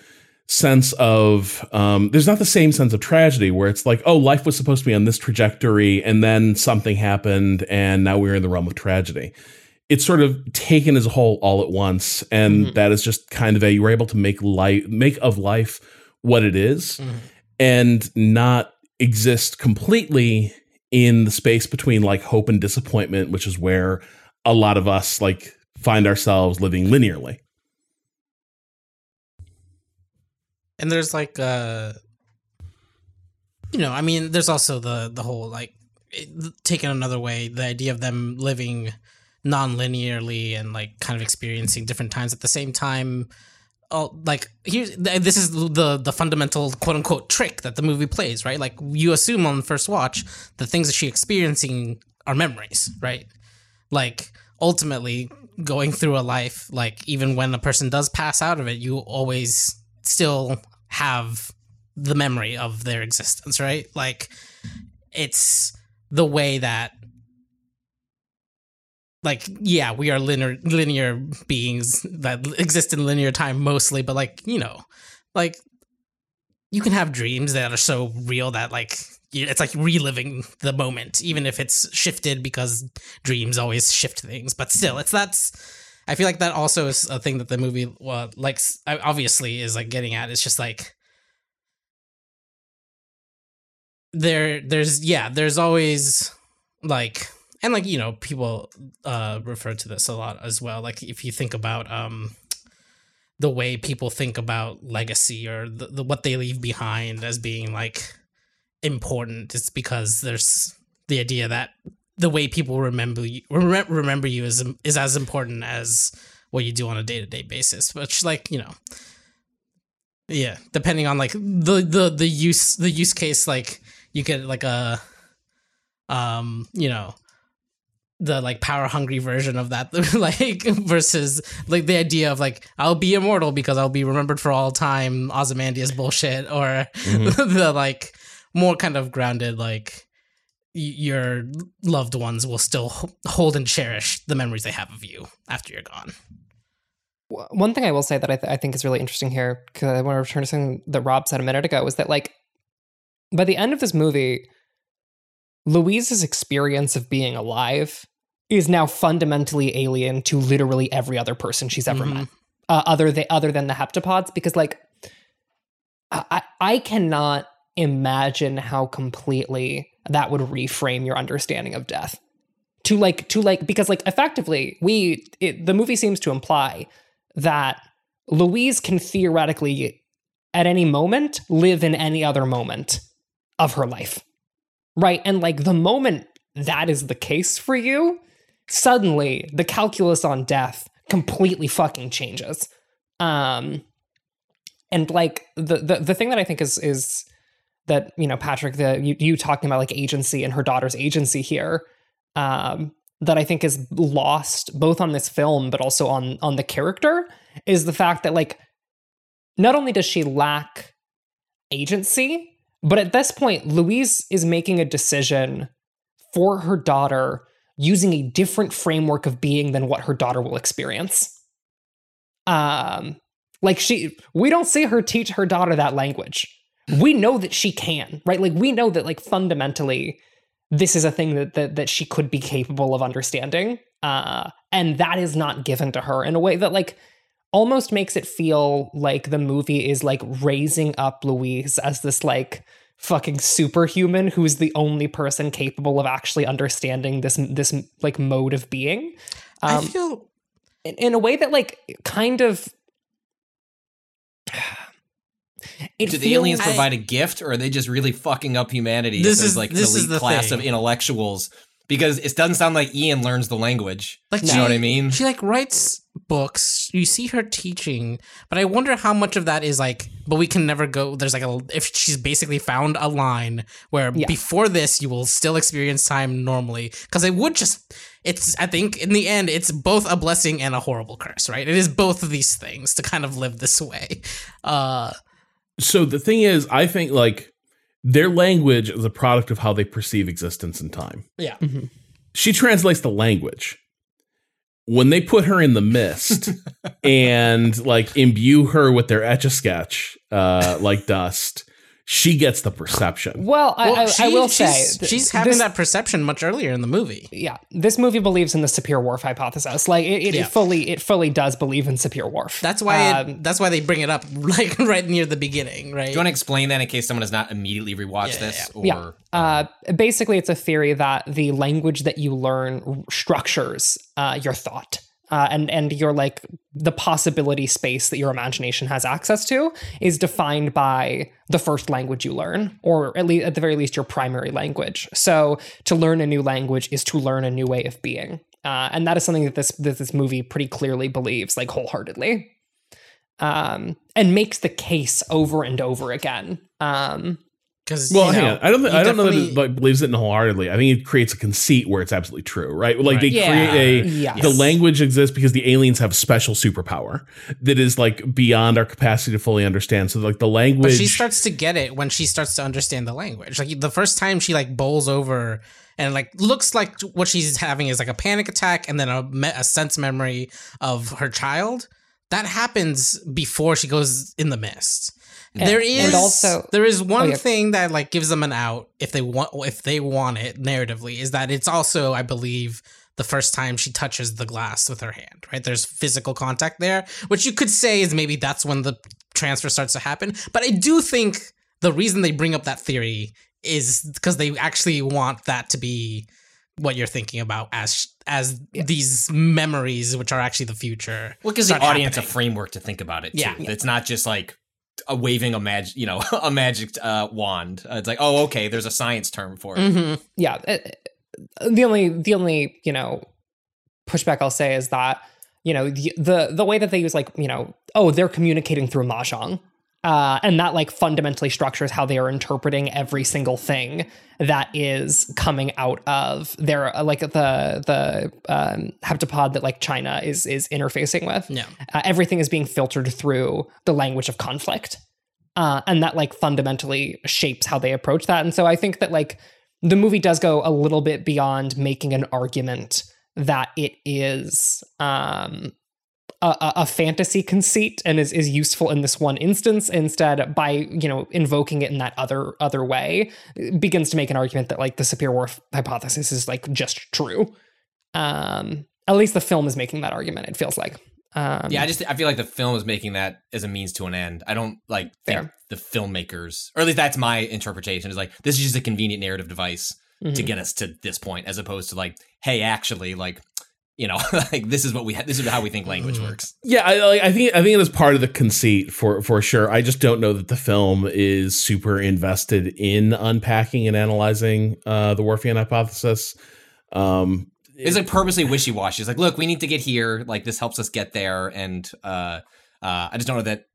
sense of um, there's not the same sense of tragedy where it's like oh life was supposed to be on this trajectory and then something happened and now we're in the realm of tragedy it's sort of taken as a whole all at once and Mhm. that is just kind of a you were able to make life make of life what it is Mhm. and not exist completely in the space between like hope and disappointment which is where a lot of us like find ourselves living linearly and there's like uh you know i mean there's also the the whole like taken another way the idea of them living non-linearly and like kind of experiencing different times at the same time. Oh like here's this is the the fundamental quote unquote trick that the movie plays right? Like you assume on first watch the things that she's experiencing are memories right? Like ultimately going through a life like even when a person does pass out of it you always still have the memory of their existence right? Like it's the way that like yeah we are linear linear beings that exist in linear time mostly but like you know like you can have dreams that are so real that like it's like reliving the moment even if it's shifted because dreams always shift things but still it's that's i feel like that also is a thing that the movie well, likes obviously is like getting at. It's just like there there's yeah there's always like and like you know people uh refer to this a lot as well. Like if you think about um the way people think about legacy or the, the what they leave behind as being like important it's because there's the idea that the way people remember you remember you is is as important as what you do on a day-to-day basis which like you know yeah depending on like the the the use the use case like you get like a um you know the like power hungry version of that like versus like the idea of like I'll be immortal because I'll be remembered for all time Ozymandias bullshit or the like more kind of grounded like your loved ones will still hold and cherish the memories they have of you after you're gone. One thing I will say that I, th- I think is really interesting here, because I want to return to something that Rob said a minute ago, is that like by the end of this movie, Louise's experience of being alive is now fundamentally alien to literally every other person she's ever Mhm. met, uh, other than other than the heptapods, because like I I cannot imagine how completely that would reframe your understanding of death to like to like because like effectively we it, the movie seems to imply that Louise can theoretically at any moment live in any other moment of her life. Right? And like the moment that is the case for you, suddenly the calculus on death completely fucking changes. Um and like the the, the thing that I think is is that, you know, Patrick, the you, you talking about like agency and her daughter's agency here, um, that I think is lost both on this film but also on on the character is the fact that like not only does she lack agency, but at this point Louise is making a decision for her daughter using a different framework of being than what her daughter will experience. Um like she we don't see her teach her daughter that language. We know that she can, right? Like we know that like fundamentally this is a thing that that, that she could be capable of understanding. Uh and that is not given to her in a way that like almost makes it feel like the movie is like raising up Louise as this like fucking superhuman who's the only person capable of actually understanding this this like mode of being I um, feel in, in a way that like kind of it Do the aliens provide a gift, or are they just really fucking up humanity? This if is- like this an is elite the class thing. of intellectuals. Because it doesn't sound like Ian learns the language. like You know what I mean? She like writes books, you see her teaching, but I wonder how much of that is like, but we can never go. There's like a, if she's basically found a line where Yeah. before this, you will still experience time normally. Cause it would just, it's, I think in the end, it's both a blessing and a horrible curse, right? It is both of these things to kind of live this way. Uh, So the thing is, I think like their language is a product of how they perceive existence and time. yeah. She translates the language. When they put her in the mist and like imbue her with their etch a sketch, uh, like dust, she gets the perception. Well, I, Well, I, I she- will say she's, th- she's having this- that perception much earlier in the movie. Yeah, this movie believes in the Sapir Whorf hypothesis. Like it, it, Yeah. it fully, it fully does believe in Sapir Whorf. That's why Um, it, that's why they bring it up like right near the beginning, right? Do you want to explain that in case someone has not immediately rewatched Yeah, this? Or Yeah. Uh, basically, it's a theory that the language that you learn structures uh, your thought. Uh, and and your like the possibility space that your imagination has access to is defined by the first language you learn, or at least at the very least your primary language. So to learn a new language is to learn a new way of being, uh, and that is something that this that this movie pretty clearly believes, like wholeheartedly, um, and makes the case over and over again. Um, Because Well, hang know, on. I don't. Th- I don't know that it like believes it wholeheartedly. I think it creates a conceit where it's absolutely true, right? Like Right. they Yeah. create a Yes. the language exists because the aliens have special superpower that is like beyond our capacity to fully understand. So like the language. But she starts to get it when she starts to understand the language. Like the first time she like bowls over and like looks like what she's having is like a panic attack and then a, me- a sense memory of her child. That happens before she goes in the mist. There is and also- there is oh, one Oh, yeah. thing that like gives them an out if they want if they want it narratively is that it's also I believe the first time she touches the glass with her hand, right? There's physical contact there, which you could say is maybe that's when the transfer starts to happen. But I do think the reason they bring up that theory is because they actually want that to be what you're thinking about as as these memories, which are actually the future. Well, gives the start audience a framework to think about it. Too. Yeah. it's not just like a waving a magic, you know, a magic uh, wand. Uh, it's like, oh, okay, there's a science term for it. Mhm. yeah uh, the only the only you know pushback i'll say is that you know the the, the way that they use like you know oh they're communicating through mahjong uh, and that like fundamentally structures how they are interpreting every single thing that is coming out of their uh, like the the um, heptapod that like China is is interfacing with. Yeah. uh, everything is being filtered through the language of conflict uh, and that like fundamentally shapes how they approach that and so i think that like the movie does go a little bit beyond making an argument that it is um a, a- fantasy conceit and is, is useful in this one instance instead by you know invoking it in that other other way begins to make an argument that like the Sapir Whorf hypothesis is like just true um at least the film is making that argument it feels like um Yeah, I just I feel like the film is making that as a means to an end. I don't like think the filmmakers, or at least that's my interpretation. Is like this is just a convenient narrative device to Mhm. get us to this point, as opposed to like, hey, actually, like, you know, like this is what we ha- this is how we think language Mhm. works. Yeah, I, like, I think I think it is part of the conceit for for sure. I just don't know that the film is super invested in unpacking and analyzing uh, the Whorfian hypothesis. Um, It's like purposely wishy washy. It's like, look, we need to get here. Like this helps us get there, and uh, uh, I just don't know that.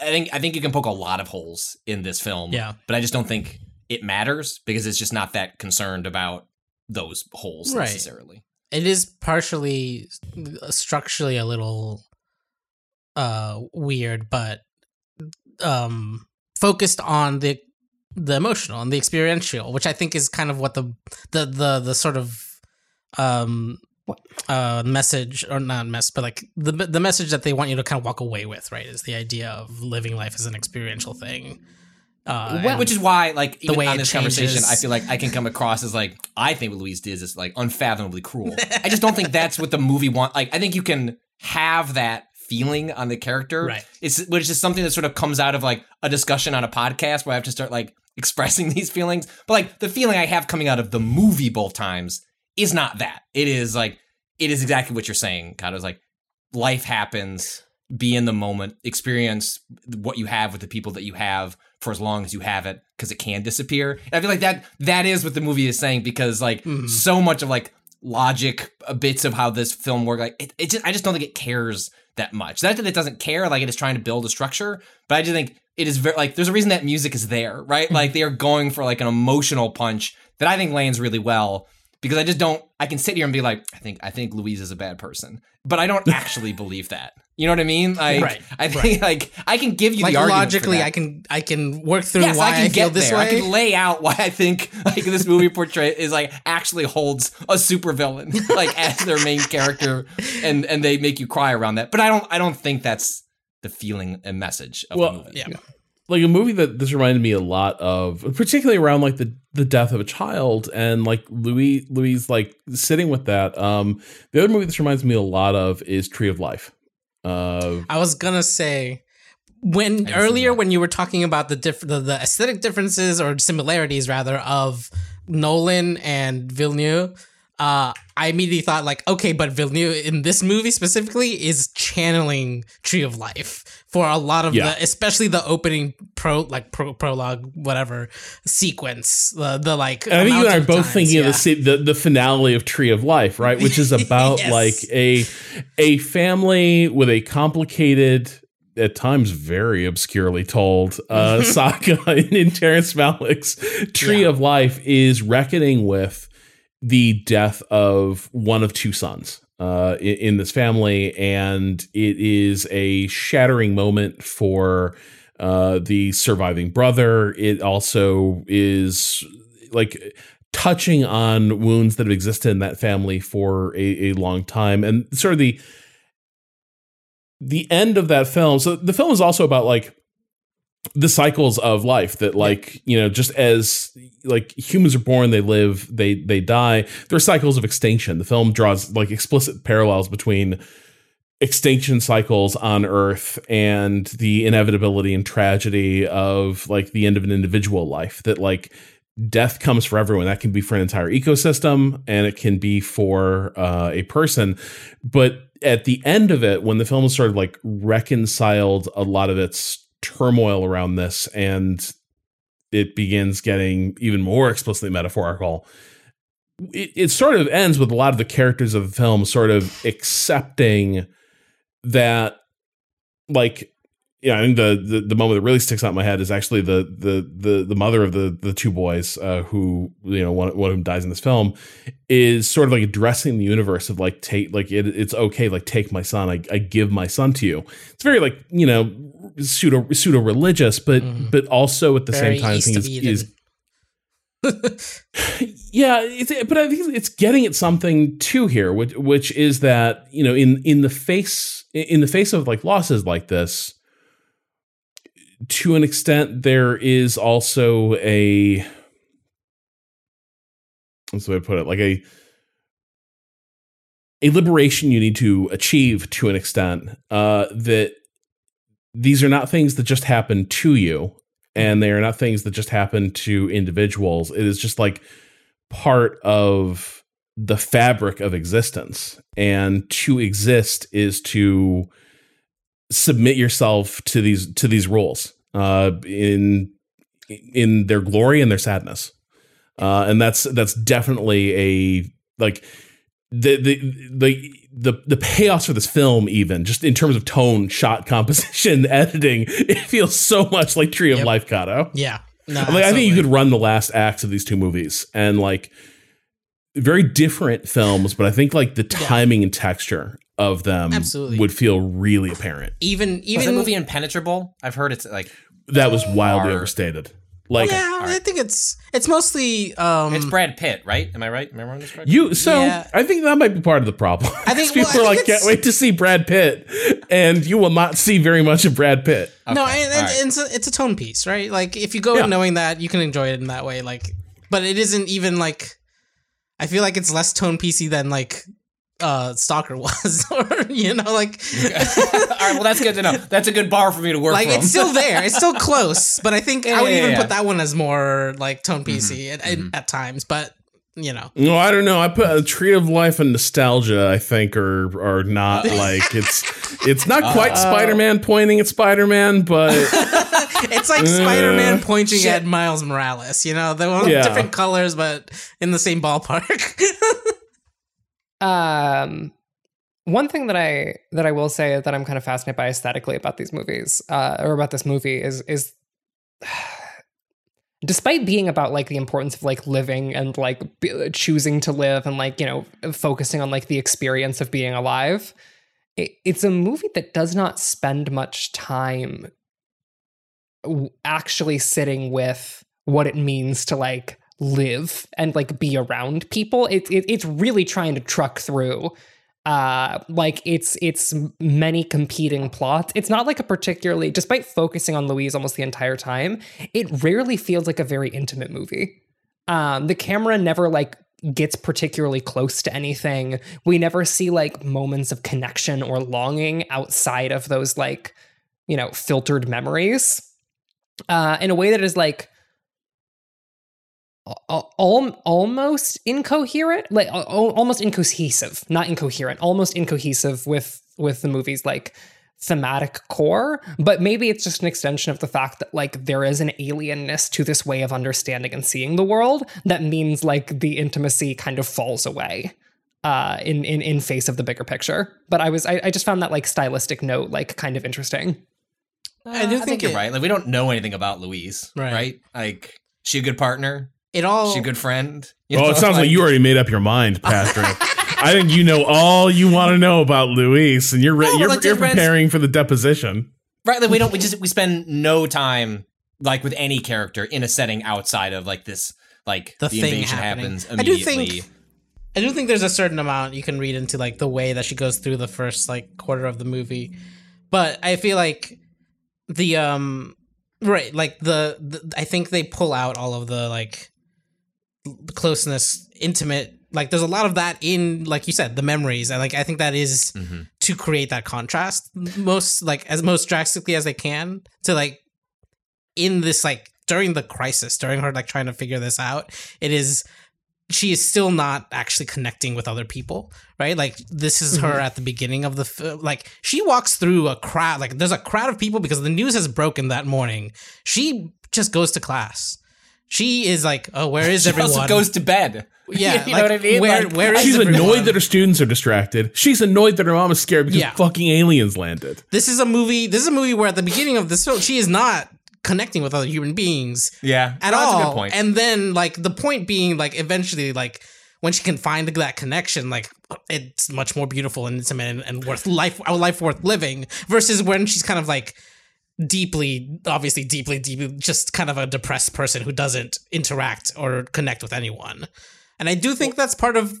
I think I think you can poke a lot of holes in this film. Yeah. but I just don't think it matters because it's just not that concerned about those holes Right. necessarily. It is partially structurally a little uh weird but um focused on the the emotional and the experiential which i think is kind of what the the the, the sort of um uh message or not mess but like the the message that they want you to kind of walk away with right is the idea of living life as an experiential thing uh and- Which is why, like, even way on this conversation. I feel like I can come across as like I think what Louise did is like unfathomably cruel. I just don't think that's what the movie want. Like, I think you can have that feeling on the character, Right. It's which is something that sort of comes out of like a discussion on a podcast where I have to start like expressing these feelings. But like the feeling I have coming out of the movie both times is not that. It is like it is exactly what you're saying. Of like life happens. Be in the moment, experience what you have with the people that you have for as long as you have it, because it can disappear. And I feel like that that is what the movie is saying, because like Mhm. so much of like logic uh, bits of how this film works. Like it, it just, I just don't think it cares that much. Not that it doesn't care, like it is trying to build a structure, but I just think it is very like there's a reason that music is there, right? like they are going for like an emotional punch that I think lands really well because I just don't. I can sit here and be like, I think I think Louise is a bad person, but I don't actually believe that. You know what I mean? Like, Right, I think like I can give you like the argument logically, for that. I can I can work through Yes, why I can I get feel this there. I can lay out why I think like this movie portray is like actually holds a supervillain like as their main character, and and they make you cry around that. But I don't I don't think that's the feeling and message of Well, the movie. yeah. like a movie that this reminded me a lot of, particularly around like the the death of a child and like Louis Louis like sitting with that. Um, the other movie this reminds me a lot of is Tree of Life. Uh, I was gonna say when earlier when you were talking about the diff- the, the aesthetic differences or similarities rather of Nolan and Villeneuve. Uh, I immediately thought like, okay, but Villeneuve in this movie specifically is channeling Tree of Life for a lot of Yeah. the, especially the opening pro like pro, prologue whatever sequence, the the like. I think you and I are both times, thinking yeah. of the, the the finale of Tree of Life, right? Which is about Yes. like a a family with a complicated, at times very obscurely told uh, saga in, in Terrence Malick's Tree Yeah. of Life is reckoning with the death of one of two sons. Uh, in, this family, and it is a shattering moment for uh, the surviving brother. It also is like touching on wounds that have existed in that family for a, a long time and sort of the the end of that film so the film is also about like the cycles of life that like you know just as like humans are born they live they they die. There are cycles of extinction. The film draws like explicit parallels between extinction cycles on earth and the inevitability and tragedy of like the end of an individual life that like death comes for everyone. That can be for an entire ecosystem and it can be for uh, a person. But at the end of it when the film is sort of like reconciled a lot of its turmoil around this and it begins getting even more explicitly metaphorical. It, it sort of ends with a lot of the characters of the film sort of accepting that like yeah, I think the, the the moment that really sticks out in my head is actually the the the the mother of the the two boys uh, who you know one one of them dies in this film is sort of like addressing the universe of like take like it, it's okay like take my son I, I give my son to you it's very like you know pseudo pseudo religious but Mhm. but also at the Very same time I think is, is yeah, it's, but I think it's getting at something too here, which which is that you know in in the face in the face of like losses like this, to an extent, there is also a what's the way I put it, like a a liberation you need to achieve to an extent uh, that these are not things that just happen to you and they are not things that just happen to individuals. It is just like part of the fabric of existence. And to exist is to submit yourself to these to these rules uh in in their glory and their sadness uh and that's that's definitely a like the the the the the payoffs for this film even just in terms of tone shot composition editing it feels so much like tree of Yep. life Cado. Yeah. No, like, i think you could run the last acts of these two movies and like very different films but i think like the timing and texture of them Absolutely. would feel really apparent even Was even the movie impenetrable? I've heard it's like that was wildly Are- overstated like yeah, I think it's it's mostly um it's Brad Pitt, right? Am I right? Am I wrong this correct? you so Yeah. i think that might be part of the problem I think- people well, I are like can't wait to see brad pitt and you will not see very much of brad pitt no, Okay, and, all and right. it's a, it's a tone piece, right? Like if you go Yeah. in knowing that, you can enjoy it in that way. Like, but it isn't even like I feel like it's less tone piecey than like uh Stalker was, or you know, like All right, well that's good to know. That's a good bar for me to work like from. it's still there, it's still close. But I think I would yeah, even yeah. put that one as more like tone piecey at, mhm. at times. But you know, No, I don't know. I put a tree of life and nostalgia. I think are are not like it's it's not Uh, quite Spider Man pointing at Spider Man, but it's like Spider Man pointing shit. at Miles Morales. You know, they're all Yeah. different colors, but in the same ballpark. Um, one thing that I that I will say that I'm kind of fascinated by aesthetically about these movies, uh, or about this movie, is is despite being about like the importance of like living and like b- choosing to live and like you know focusing on like the experience of being alive, it, it's a movie that does not spend much time actually sitting with what it means to like live and like be around people. It, it it's really trying to truck through uh like it's it's many competing plots. It's not like a particularly despite focusing on louise almost the entire time it rarely feels like a very intimate movie. Um the camera never like gets particularly close to anything. We never see like moments of connection or longing outside of those like you know filtered memories. Uh in a way that is like al- al- almost incoherent like al- almost incohesive not incoherent almost incohesive with with the movie's like thematic core but maybe it's just an extension of the fact that like there is an alienness to this way of understanding and seeing the world that means like the intimacy kind of falls away uh in in in face of the bigger picture but i was i, I just found that like stylistic note like kind of interesting I do Uh, think you're it- right. Like we don't know anything about Louise, Right. right? Like she a good partner, It all she a good friend. Oh, it sounds like you already made up your mind, Patrick. I think you know all you want to know about Louise, and you're re- No, you're, like you're just Ren's- preparing for the deposition. right. Like we don't. We just we spend no time like with any character in a setting outside of like this. Like The the, thing invasion happening. happens I do think- I do think there's a certain amount you can read into like the way that she goes through the first like quarter of the movie, but I feel like the um right like the, the I think they pull out all of the like the closeness, intimate. Like there's a lot of that in like you said the memories. and like I think that is Mhm. to create that contrast most like as most drastically as they can to like in this like during the crisis during her like trying to figure this out it is she is still not actually connecting with other people right like this is her at the beginning of the f- like she walks through a crowd like there's a crowd of people because the news has broken that morning she just goes to class she is like oh where is She everyone also goes to bed. yeah you like, know what I mean. where, Like, where is She's everyone? annoyed that her students are distracted. She's annoyed that her mom is scared because Yeah. fucking aliens landed. this is a movie this is a movie where at the beginning of this film she is not connecting with other human beings yeah, at No, all. That's a good point. And then like the point being like eventually like when she can find that connection, like it's much more beautiful and intimate and, and worth life a life worth living versus when she's kind of like deeply obviously deeply deeply just kind of a depressed person who doesn't interact or connect with anyone and i do think that's part of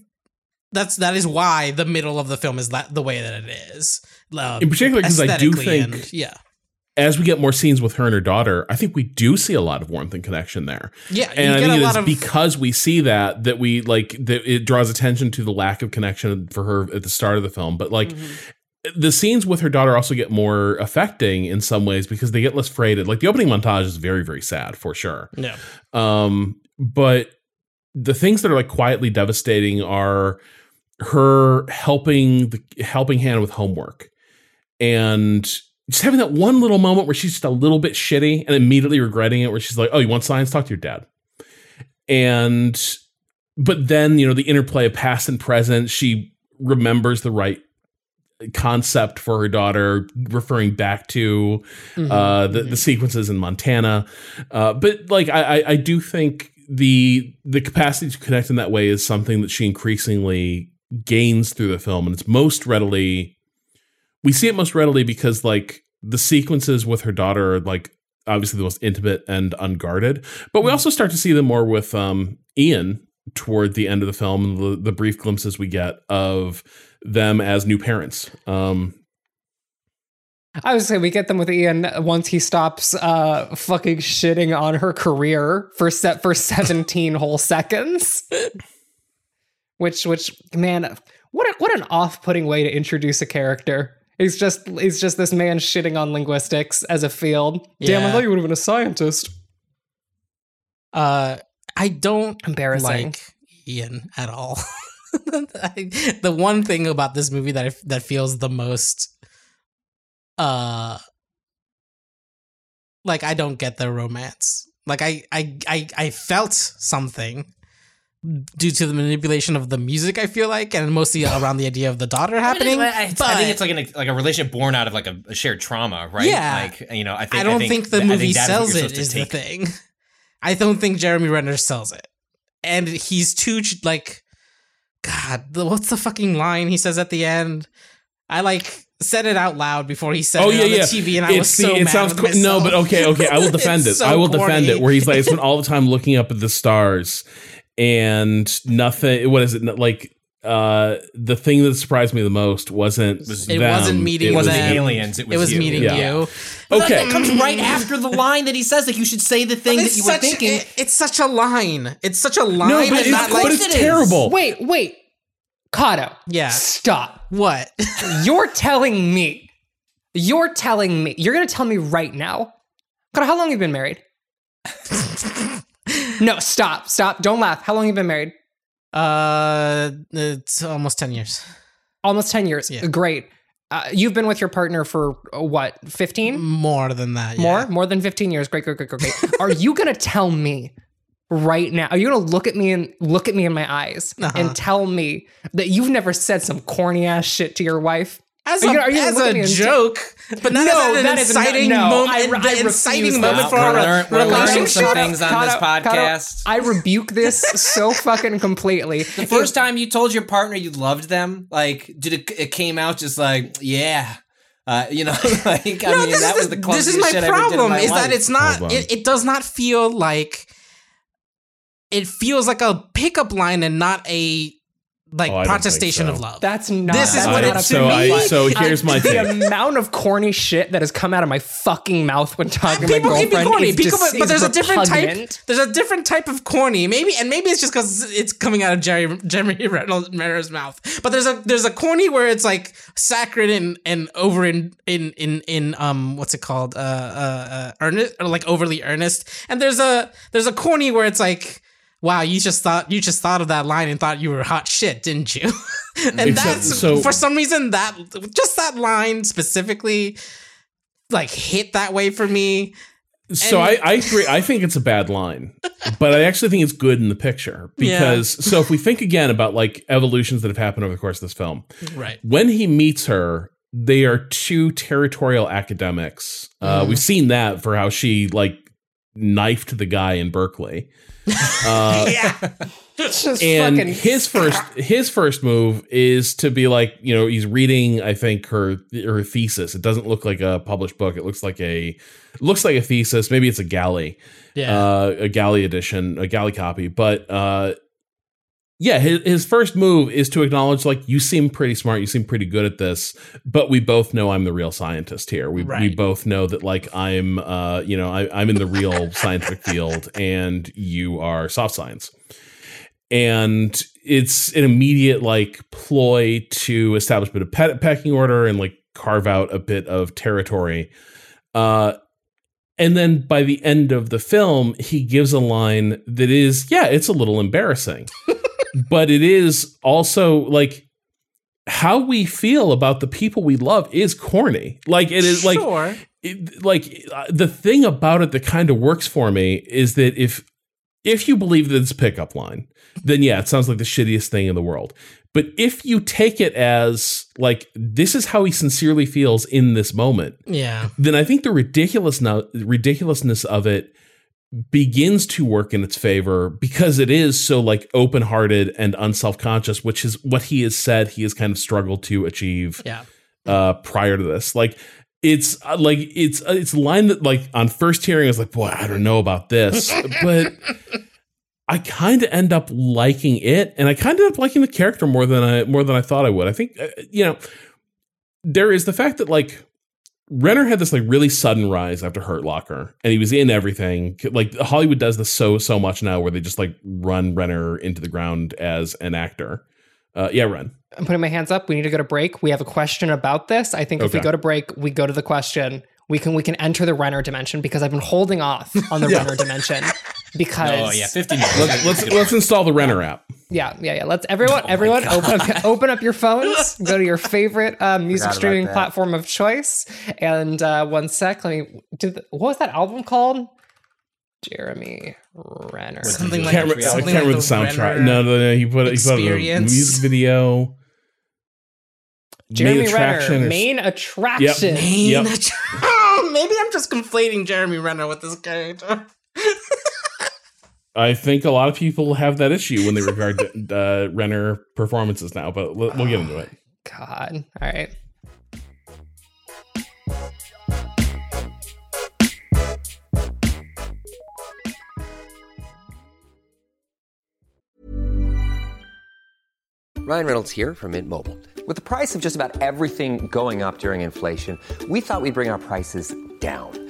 that's that is why the middle of the film is that the way that it is In particular, because I do think and- yeah as we get more scenes with her and her daughter, I think we do see a lot of warmth and connection there. yeah And I think it's of because we see that that we like that it draws attention to the lack of connection for her at the start of the film. But like Mm-hmm. The scenes with her daughter also get more affecting in some ways because they get less freighted. Like the opening montage is very, very sad for sure. Yeah. Um, but the things that are like quietly devastating are her helping the helping Hannah with homework and just having that one little moment where she's just a little bit shitty and immediately regretting it, where she's like, "Oh, you want science? Talk to your dad." And but then you know the interplay of past and present. She remembers the right concept for her daughter, referring back to Mm-hmm. uh, the, the sequences in Montana. Uh, but like I, I, I do think the the capacity to connect in that way is something that she increasingly gains through the film, and it's most readily we see it most readily because like the sequences with her daughter are like obviously the most intimate and unguarded, but we also start to see them more with um, Ian toward the end of the film and the, the brief glimpses we get of them as new parents. Um, I would say we get them with Ian once he stops uh fucking shitting on her career for set for 17 whole seconds. which which man, what a, what an off-putting way to introduce a character. He's just he's just this man shitting on linguistics as a field. Damn, I thought you would have been a scientist. Uh, I don't Embarrassing. like Ian at all. I, the one thing about this movie that I, that feels the most, uh, like I don't get the romance. Like I I I I felt something, due to the manipulation of the music. I feel like, and mostly around the idea of the daughter happening. I, I- I but think it's like an, like a relationship born out of like a, a shared trauma, right? Yeah. Like you know, I think I don't think, the movie is what sells it. supposed to the thing. I don't think Jeremy Renner sells it, and he's too like, God, the, what's the fucking line he says at the end? I like said it out loud before he said Oh it yeah, on the yeah. TV, and I was the- so it mad sounds with cool. No, but okay, okay. I will defend it. So I will defend it. Where he's like, I spent all the time looking up at the stars, and nothing. What is it like? Uh, the thing that surprised me the most wasn't Was- It them, wasn't meeting It wasn't them. the aliens. It was, it was you. meeting Yeah. you. But Okay. that comes right after the line that he says. Like you should say the thing that It's you were thinking. it- it's such a line. It's such a line. No, but and it's, not but like it's it is. terrible. Wait, wait. Cado. Yeah. Stop. what. You're telling me. You're telling me. You're going to tell me right now. Cado, how long have you been married? no, stop. Stop. Don't laugh. How long have you been married? Uh, it's almost ten years. Almost 10 years. Yeah. Great. Uh, you've been with your partner for uh, what, 15? More than that. yeah. More? More than 15 years. Great, great, great, great, great. are you going to tell me right now? Are you going to look at me and look at me in my eyes Uh-huh. and tell me that you've never said some corny ass shit to your wife? As Are a, you are you as gonna look at me a joke, but not No, as an that is not- inciting no, moment. I- I inciting moment for we're a learn- we're learning some things on this Cado, Cado, podcast. I rebuke this so fucking completely. The first time you told your partner you loved them, like, did it? It came out just like, yeah, uh, you know, like I No, mean, this that is was the the- this is my shit I ever did in problem. my Is that it's not. It, it does not feel like. It feels like a pickup line and not a like Oh, I don't think protestation so. of love. That's not. This is what not it- a to so me- I so here's my the amount of corny shit that has come out of my fucking mouth when talking to my People can be corny, is people, just, but, but there's is a different type. There's a different type of corny. Maybe, and maybe it's just because it's coming out of Jerry Jeremy Reynolds Renner's mouth. But there's a there's a corny where it's like saccharine and and over in in in in um what's it called uh uh, uh earnest or like overly earnest. And there's a there's a corny where it's like. Wow, you just thought you just thought of that line and thought you were hot shit, didn't you? and Except- that's so- for some reason that just that line specifically like hit that way for me. So I, I agree. I think it's a bad line, but I actually think it's good in the picture because. So if we think again about like evolutions that have happened over the course of this film, Right. when he meets her, they are two territorial academics. Uh, Mhm. We've seen that for how she like knifed the guy in Berkeley. Uh, Yeah. Just and fucking his first his first move is to be like you know he's reading i think her her thesis. It doesn't look like a published book. It looks like a looks like a thesis. Maybe it's a galley. Yeah. uh, a galley edition a galley copy. But uh yeah his, his first move is to acknowledge like you seem pretty smart you seem pretty good at this but we both know i'm the real scientist here. We, we both know that like i'm uh you know I, i'm in the real scientific field and you are soft science. And it's an immediate like ploy to establish a bit of pe- pecking order and like carve out a bit of territory. Uh and then by the end of the film he gives a line that is yeah it's a little embarrassing but it is also like how we feel about the people we love is corny like it is like sure. it, like uh, the thing about it that kind of works for me is that if if you believe that it's a pickup line, then yeah, it sounds like the shittiest thing in the world. But if you take it as like this is how he sincerely feels in this moment, Yeah. then I think the ridiculous ridiculousness of it begins to work in its favor because it is so like open-hearted and unself-conscious, which is what he has said he has kind of struggled to achieve Yeah. uh prior to this. Like it's uh, like it's uh, it's a line that like on first hearing I was like boy i don't know about this. But i kind of end up liking it and i kind of end up liking the character more than i more than i thought i would. I think uh, you know there is the fact that like Renner had this like really sudden rise after Hurt Locker, and he was in everything. Like Hollywood does this so so much now, where they just like run Renner into the ground as an actor. Uh, yeah, Ren. I'm putting my hands up. We need to go to break. We have a question about this. I think if we go to break, we go to the question. We can we can enter the Renner dimension because I've been holding off on the Renner dimension because Oh yeah, fifty. Let's let's, let's install the Renner app. yeah yeah yeah. Let's everyone everyone open up open up your phones. Go to your favorite uh, music streaming platform of choice. And uh, one sec, let me. Do the, what was that album called? Jeremy Renner. Something like can't, I can't remember like the the soundtrack. Renner No, no, no. He put, it he put a music video. Jeremy Main attraction Renner, or- main attraction. Main Yep. att- Maybe I'm just conflating Jeremy Renner with this character. I think a lot of people have that issue when they regard uh, Renner performances now, but we'll, we'll get into it. God. All right. Ryan Reynolds here from Mint Mobile. With the price of just about everything going up during inflation, we thought we'd bring our prices down.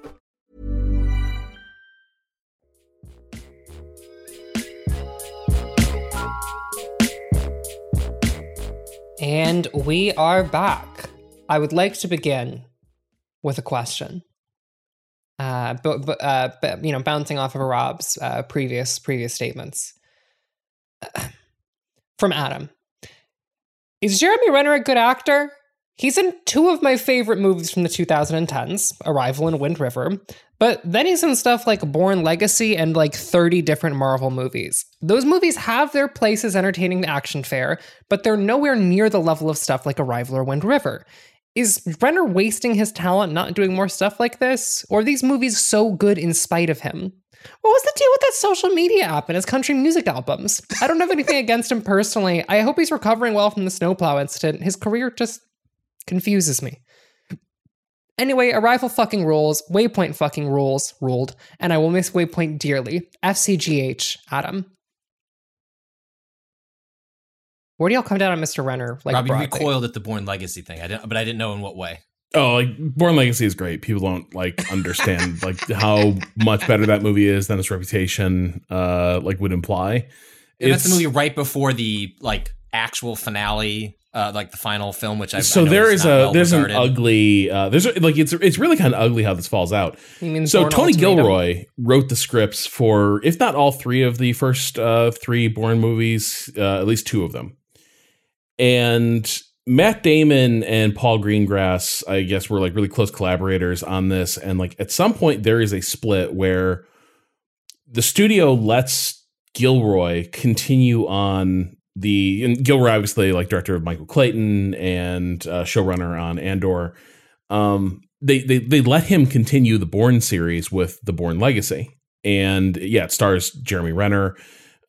And we are back. I would like to begin with a question. Uh, but, but, uh, but you know, bouncing off of Rob's uh, previous previous statements. From Adam, is Jeremy Renner a good actor? He's in two of my favorite movies from the 2010s, Arrival and Wind River, but then he's in stuff like Bourne Legacy and like 30 different Marvel movies. Those movies have their place as entertaining the action fare, but they're nowhere near the level of stuff like Arrival or Wind River. Is Renner wasting his talent not doing more stuff like this? Or are these movies so good in spite of him? What was the deal with that social media app and his country music albums? I don't have anything against him personally. I hope he's recovering well from the snowplow incident. His career just confuses me. Anyway, Arrival fucking rules, Waypoint fucking rules, ruled, and I will miss Waypoint dearly. FCGH, Adam. Where do y'all come down on Mr. Renner? Like Robbie broadly? recoiled at the Bourne Legacy thing. I didn't, but I didn't know in what way. Oh, like Bourne Legacy is great. People don't like understand like how much better that movie is than its reputation uh like would imply. And that's the movie right before the like actual finale, uh, like the final film, which I I so there is is not a well there's an ugly uh there's a, like it's it's really kind of ugly how this falls out. You mean So Bourne Tony Ultimatum? Gilroy wrote the scripts for if not all three of the first uh three Bourne movies, uh, at least two of them. And Matt Damon and Paul Greengrass, I guess, were like really close collaborators on this. And like at some point, there is a split where the studio lets Gilroy continue on the and Gilroy, obviously, like director of Michael Clayton and uh, showrunner on Andor. Um, they they they let him continue the Bourne series with the Bourne Legacy, and yeah, it stars Jeremy Renner.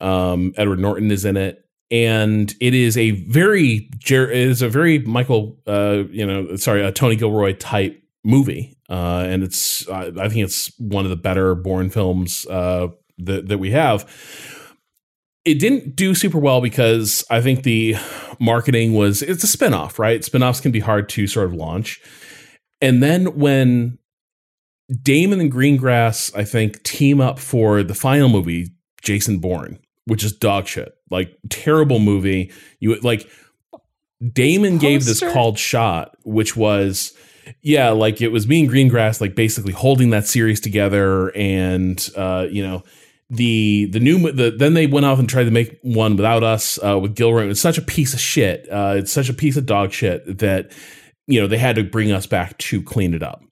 Um, Edward Norton is in it, and it is a very it is a very Michael, uh, you know, sorry, a Tony Gilroy type movie, uh, and it's uh, I think it's one of the better Bourne films uh, that that we have. It didn't do super well because I think the marketing was it's a spinoff, right? Spinoffs can be hard to sort of launch. And then when Damon and Greengrass, I think, team up for the final movie, Jason Bourne, which is dog shit, like terrible movie. You like Damon gave this called shot, which was yeah, like it was me and Greengrass, like basically holding that series together, and uh, you know the the new the, then they went off and tried to make one without us uh, with Gilroy. It's such a piece of shit. Uh, it's such a piece of dog shit that you know they had to bring us back to clean it up.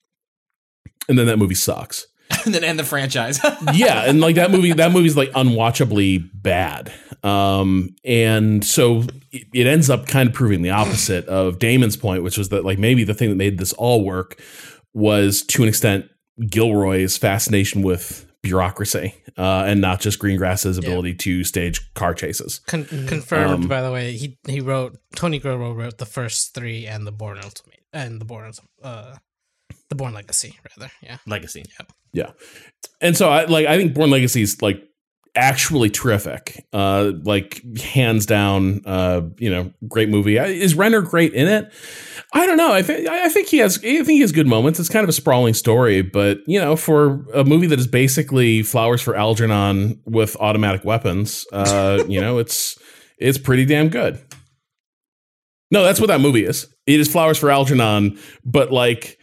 And then that movie sucks. and then end the franchise. yeah, and like that movie, that movie's like unwatchably bad. Um, and so it, it ends up kind of proving the opposite of Damon's point, which was that like maybe the thing that made this all work was to an extent Gilroy's fascination with bureaucracy uh, and not just Greengrass's ability to stage car chases. Con- confirmed, Um, by the way. He he wrote Tony Gilroy wrote the first three and the Bourne Ultimate and the Born uh the Bourne Legacy rather. Yeah. Legacy. Yeah. And so I like I think Bourne Legacy is like actually terrific. Uh like hands down uh you know great movie. Is Renner great in it? I don't know. I think I think he has I think he has good moments. It's kind of a sprawling story, but you know, for a movie that is basically Flowers for Algernon with automatic weapons, uh you know, it's it's pretty damn good. No, that's what that movie is. It is Flowers for Algernon, but like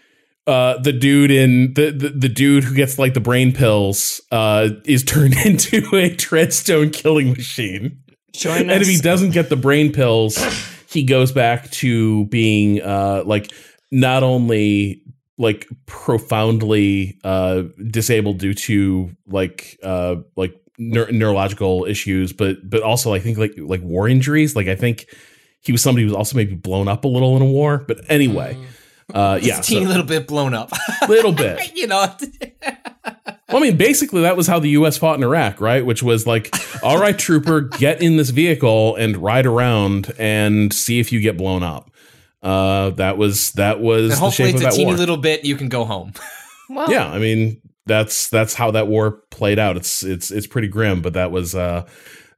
uh, the dude in the, the the dude who gets like the brain pills uh, is turned into a treadstone killing machine. Join And if he doesn't get the brain pills, he goes back to being uh, like not only like profoundly uh, disabled due to like uh, like neur- neurological issues, but but also I think like like war injuries. Like I think he was somebody who was also maybe blown up a little in a war. But anyway, uh, yeah, a teeny so- little bit blown up. little bit. you know, Well, I mean, basically, that was how the U.S. fought in Iraq, right? Which was like, all right, trooper, get in this vehicle and ride around and see if you get blown up. Uh, that was that was and the hopefully shape of it's a teeny war. little bit. You can go home. Well, yeah, I mean, that's that's how that war played out. It's it's it's pretty grim, but that was uh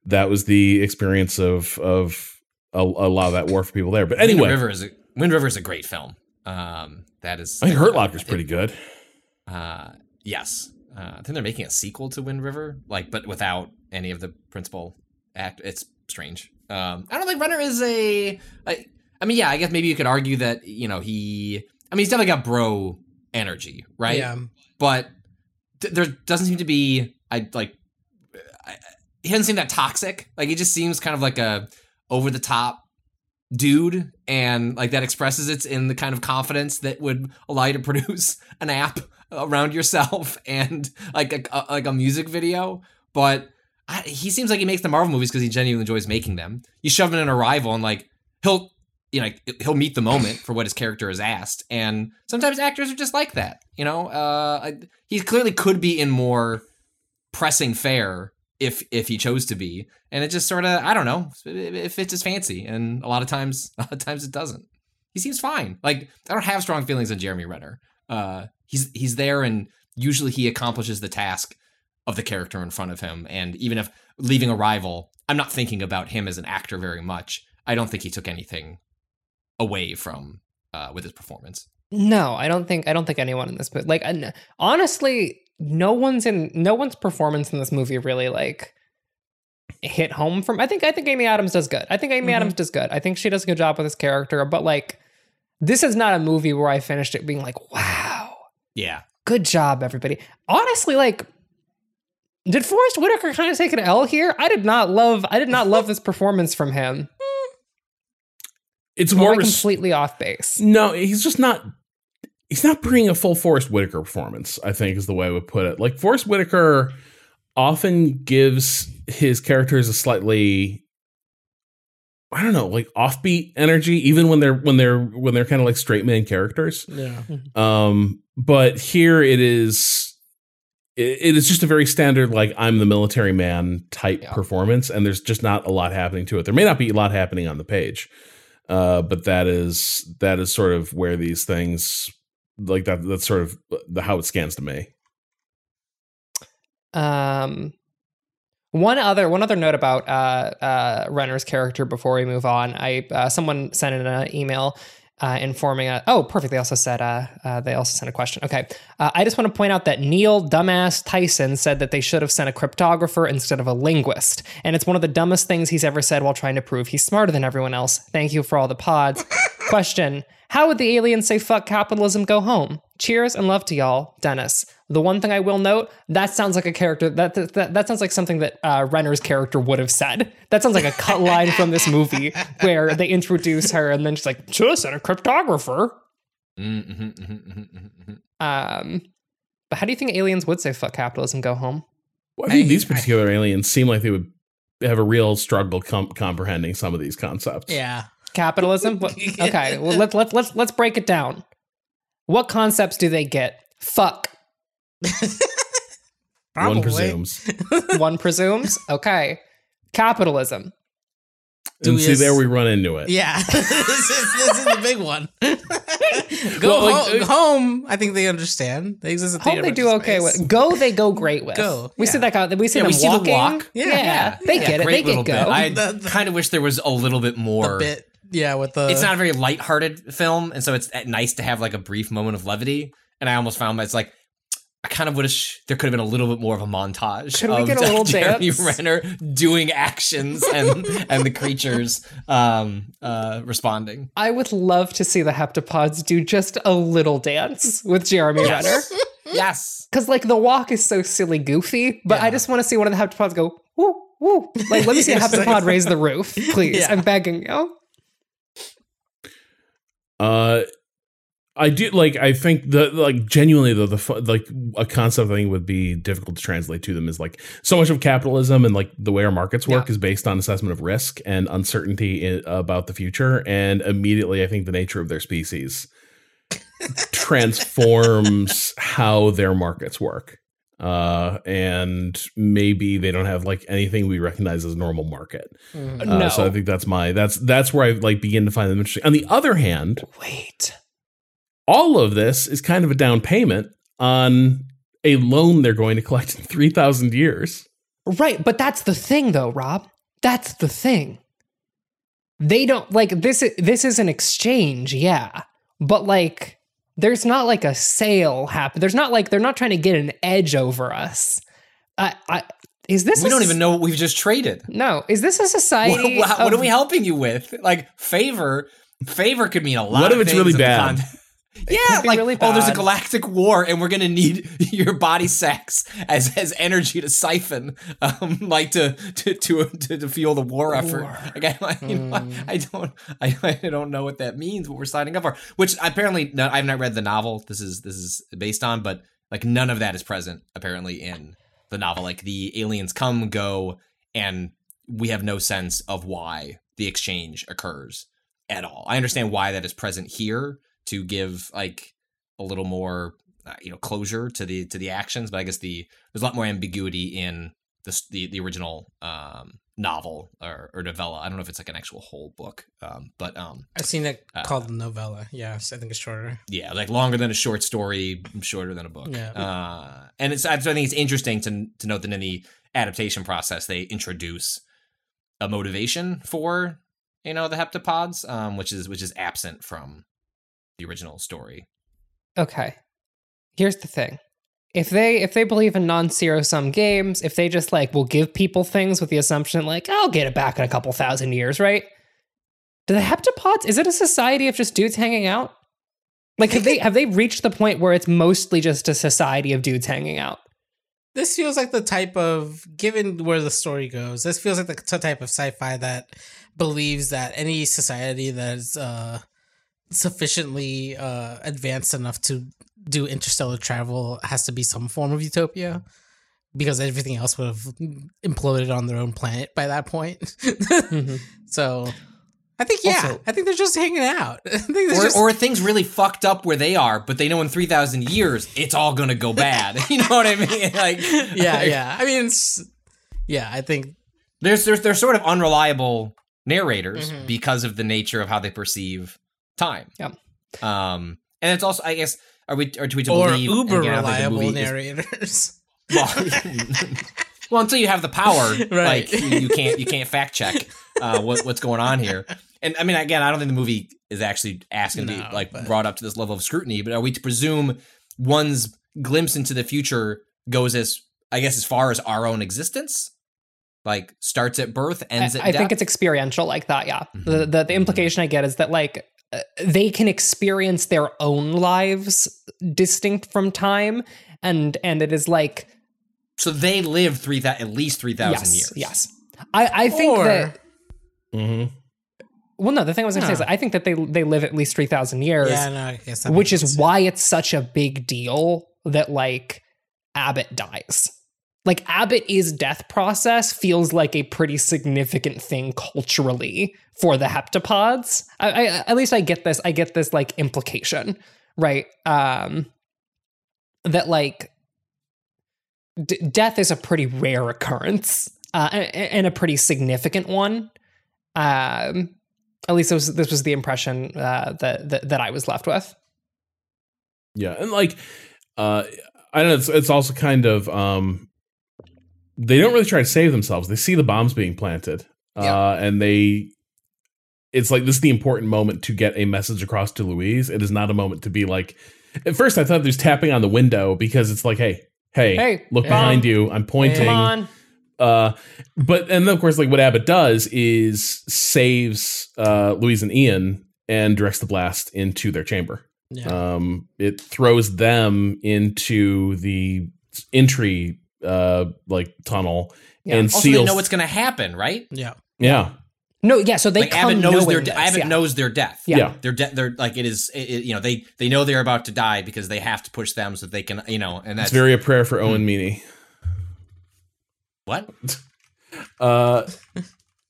that was the experience of of a, a lot of that war for people there. But Wind anyway, River is a, Wind River is a great film. Um, that is. I think Hurt Locker's pretty good. Uh, yes. Uh, I think they're making a sequel to Wind River, like, but without any of the principal act. It's strange. Um, I don't think Renner is a. I, I mean, yeah, I guess maybe you could argue that you know he. I mean, he's definitely got bro energy, right? Yeah. But th- there doesn't seem to be. I like. I, he doesn't seem that toxic. Like he just seems kind of like a over the top dude and like that expresses it in the kind of confidence that would allow you to produce an app around yourself and like a, a- like a music video. But I, he seems like he makes the marvel movies because he genuinely enjoys making them. You shove him in an arrival and like he'll you know he'll meet the moment for what his character is asked. And sometimes actors are just like that you know? Uh I, he clearly could be in more pressing fare if if he chose to be. And it just sort of i don't know it, it fits his fancy. And a lot of times a lot of times it doesn't. He seems fine. Like i don't have strong feelings on jeremy renner. Uh he's he's there and usually he accomplishes the task of the character in front of him. And even if leaving Arrival i'm not thinking about him as an actor very much. I don't think he took anything away from uh with his performance. No, I don't think I don't think anyone in this movie like honestly, no one's in no one's performance in this movie really like hit home from I think I think Amy Adams does good. I think Amy Adams mm-hmm. does good. I think she does a good job with this character, but like this is not a movie where I finished it being like, wow, yeah good job, everybody. Honestly, like did Forest Whitaker kind of take an L here? I did not love I did not love this performance from him. It's More more res- completely off base. No, he's just not. He's not bringing a full Forest Whitaker performance. I think is the way I would put it. Like Forest Whitaker often gives his characters a slightly, I don't know, like offbeat energy, even when they're when they're when they're kind of like straight man characters. Yeah. Um, but here it is. It, it is just a very standard, like I'm the military man type Yeah. performance, and there's just not a lot happening to it. There may not be a lot happening on the page, uh, but that is that is sort of where these things, like that, that's sort of the how it scans to me. Um, one other one other note about uh, uh, Renner's character before we move on. I uh, someone sent in an email uh, informing. A, oh, perfect. They also said uh, uh, they also sent a question. Okay, uh, I just want to point out that Neil dumbass Tyson said that they should have sent a cryptographer instead of a linguist, and it's one of the dumbest things he's ever said while trying to prove he's smarter than everyone else. Thank you for all the pods. question. How would the aliens say fuck capitalism go home? Cheers and love to y'all, Dennis. The one thing I will note, that sounds like a character that that, that, that sounds like something that uh, Renner's character would have said. That sounds like a cut line from this movie where they introduce her and then she's like, just and a cryptographer. mm-hmm, mm-hmm, mm-hmm. Um, but how do you think aliens would say fuck capitalism go home? Well, I think I- these particular aliens seem like they would have a real struggle com- comprehending some of these concepts. Yeah. Capitalism? Okay, well let's let's let's let's break it down. What concepts do they get? Fuck. one presumes. One presumes. Okay. Capitalism. Do and see, as- there we run into it. Yeah, this is this is the big one. go Well, like, home, uh, home. I think they understand. They exist. in three Hope they do different okay with go. They go great with. Go, We yeah. see that guy. We see Yeah, them we see the walking. walk. Yeah, Yeah, they Yeah, get it. They little get bit. go. I The- the- kind of wish there was a little bit more. bit. Yeah, with the it's not a very lighthearted film, and so it's uh, nice to have like a brief moment of levity. And I almost found that it's like I kind of wish there could have been a little bit more of a montage. Could we of get a little Jeremy dance? Renner doing actions and and the creatures um, uh, responding. I would love to see the heptapods do just a little dance with Jeremy Renner. Yes. Because like the walk is so silly goofy, but I just want to see one of the heptapods go woo woo. Like let me see a heptapod raise the roof, please. Yeah. I'm begging you. Uh, I do like. I think the like genuinely though the like a concept I think would be difficult to translate to them is like so much of capitalism and like the way our markets work Yeah. is based on assessment of risk and uncertainty i- about the future, and immediately I think the nature of their species transforms how their markets work. Uh, and maybe they don't have like anything we recognize as normal market. Mm. Uh, no. So I think that's my that's that's where I like begin to find them interesting. On the other hand, Wait. all of this is kind of a down payment on a loan they're going to collect in 3,000 years. Right, but that's the thing though, Rob. That's the thing. They don't like this is this is an exchange, yeah. But like there's not like a sale happen. There's not like they're not trying to get an edge over us. I I is this We a don't s- even know what we've just traded. No, is this a society what- what of- are we helping you with? Like favor, favor could mean a lot. What of if it's really bad? Yeah, like really oh, there's a galactic war, and we're gonna need your body sacks as as energy to siphon, um, like to to to to, to fuel the war effort. Like, I, you know, Hmm. I, I don't I, I don't know what that means. What we're signing up for? Which apparently no, I've not read the novel. This is this is based on, but like none of that is present apparently in the novel. Like the aliens come go, and we have no sense of why the exchange occurs at all. I understand why that is present here to give like a little more uh, you know closure to the to the actions, but I guess the there's a lot more ambiguity in the the, the original um, novel or, or novella. I don't know if it's like an actual whole book, um, but um, I've seen it Uh, called novella. Yes, I think it's shorter. yeah, like longer than a short story, shorter than a book. Yeah. Uh, and it's I think it's interesting to to note that in the adaptation process they introduce a motivation for you know the heptapods, um, which is which is absent from the original story. Okay. Here's the thing. If they if they believe in non-zero sum games, if they just like will give people things with the assumption like I'll get it back in a couple thousand years, right? Do the heptapods is it a society of just dudes hanging out? Like have they have they reached the point where it's mostly just a society of dudes hanging out? This feels like the type of, given where the story goes, this feels like the type of sci-fi that believes that any society that is uh, sufficiently uh, advanced enough to do interstellar travel has to be some form of utopia, because everything else would have imploded on their own planet by that point. So, I think yeah, Also- I think they're just hanging out. I think Or, just, or things really fucked up where they are, but they know in three thousand years it's all gonna go bad. you know what I mean? Like yeah, yeah. I mean, it's, yeah, I think there's there's they're sort of unreliable narrators Mhm. because of the nature of how they perceive time. Yeah. Um, and it's also I guess are we are we to or believe and uber again, I don't think the reliable movie is- narrators. well, well, until you have the power, Right. like you, you can't you can't fact check uh, what, what's going on here. And I mean, again, I don't think the movie is actually asking to be like but- brought up to this level of scrutiny. But are we to presume one's glimpse into the future goes as I guess as far as our own existence? Like starts at birth, ends I, at I death. think it's experiential like that, yeah. The, Mhm. the the implication I get is that like they can experience their own lives distinct from time and and it is like so they live three that at least three thousand yes, years. Yes. I, I think Or- that Mm-hmm. well no, the thing I was gonna say is I think that they they live at least three thousand years. yeah, no, I guess which is sense. why it's such a big deal that like Abbott dies. Like Abbott is death process feels like a pretty significant thing culturally for the heptapods. I, I, at least I get this. I get this like implication, right? Um, that like d- death is a pretty rare occurrence uh, and, and a pretty significant one. Um, at least this was, this was the impression uh, that, that that I was left with. Yeah, and like, uh, I don't know. It's, it's also kind of um, they don't really try to save themselves. They see the bombs being planted, uh, and they. It's like this is the important moment to get a message across to Louise. It is not a moment to be like, At first, I thought there's tapping on the window because it's like, hey, hey, Hey, look behind you. I'm pointing. Come on. Uh, but and then of course, like what Abbott does is saves uh, Louise and Ian and directs the blast into their chamber. Yeah. Um, it throws them into the entry uh like tunnel Yeah. and Also, seals. they know what's going to happen, right? yeah. yeah, No, yeah. So they like come Abbott knows knowing their this, Abbott yeah. knows their death. Yeah. yeah. They're de- they're like it is it, it- you know they they know they're about to die because they have to push them so that they can you know and that's It's very a prayer for Owen Meany. what Uh,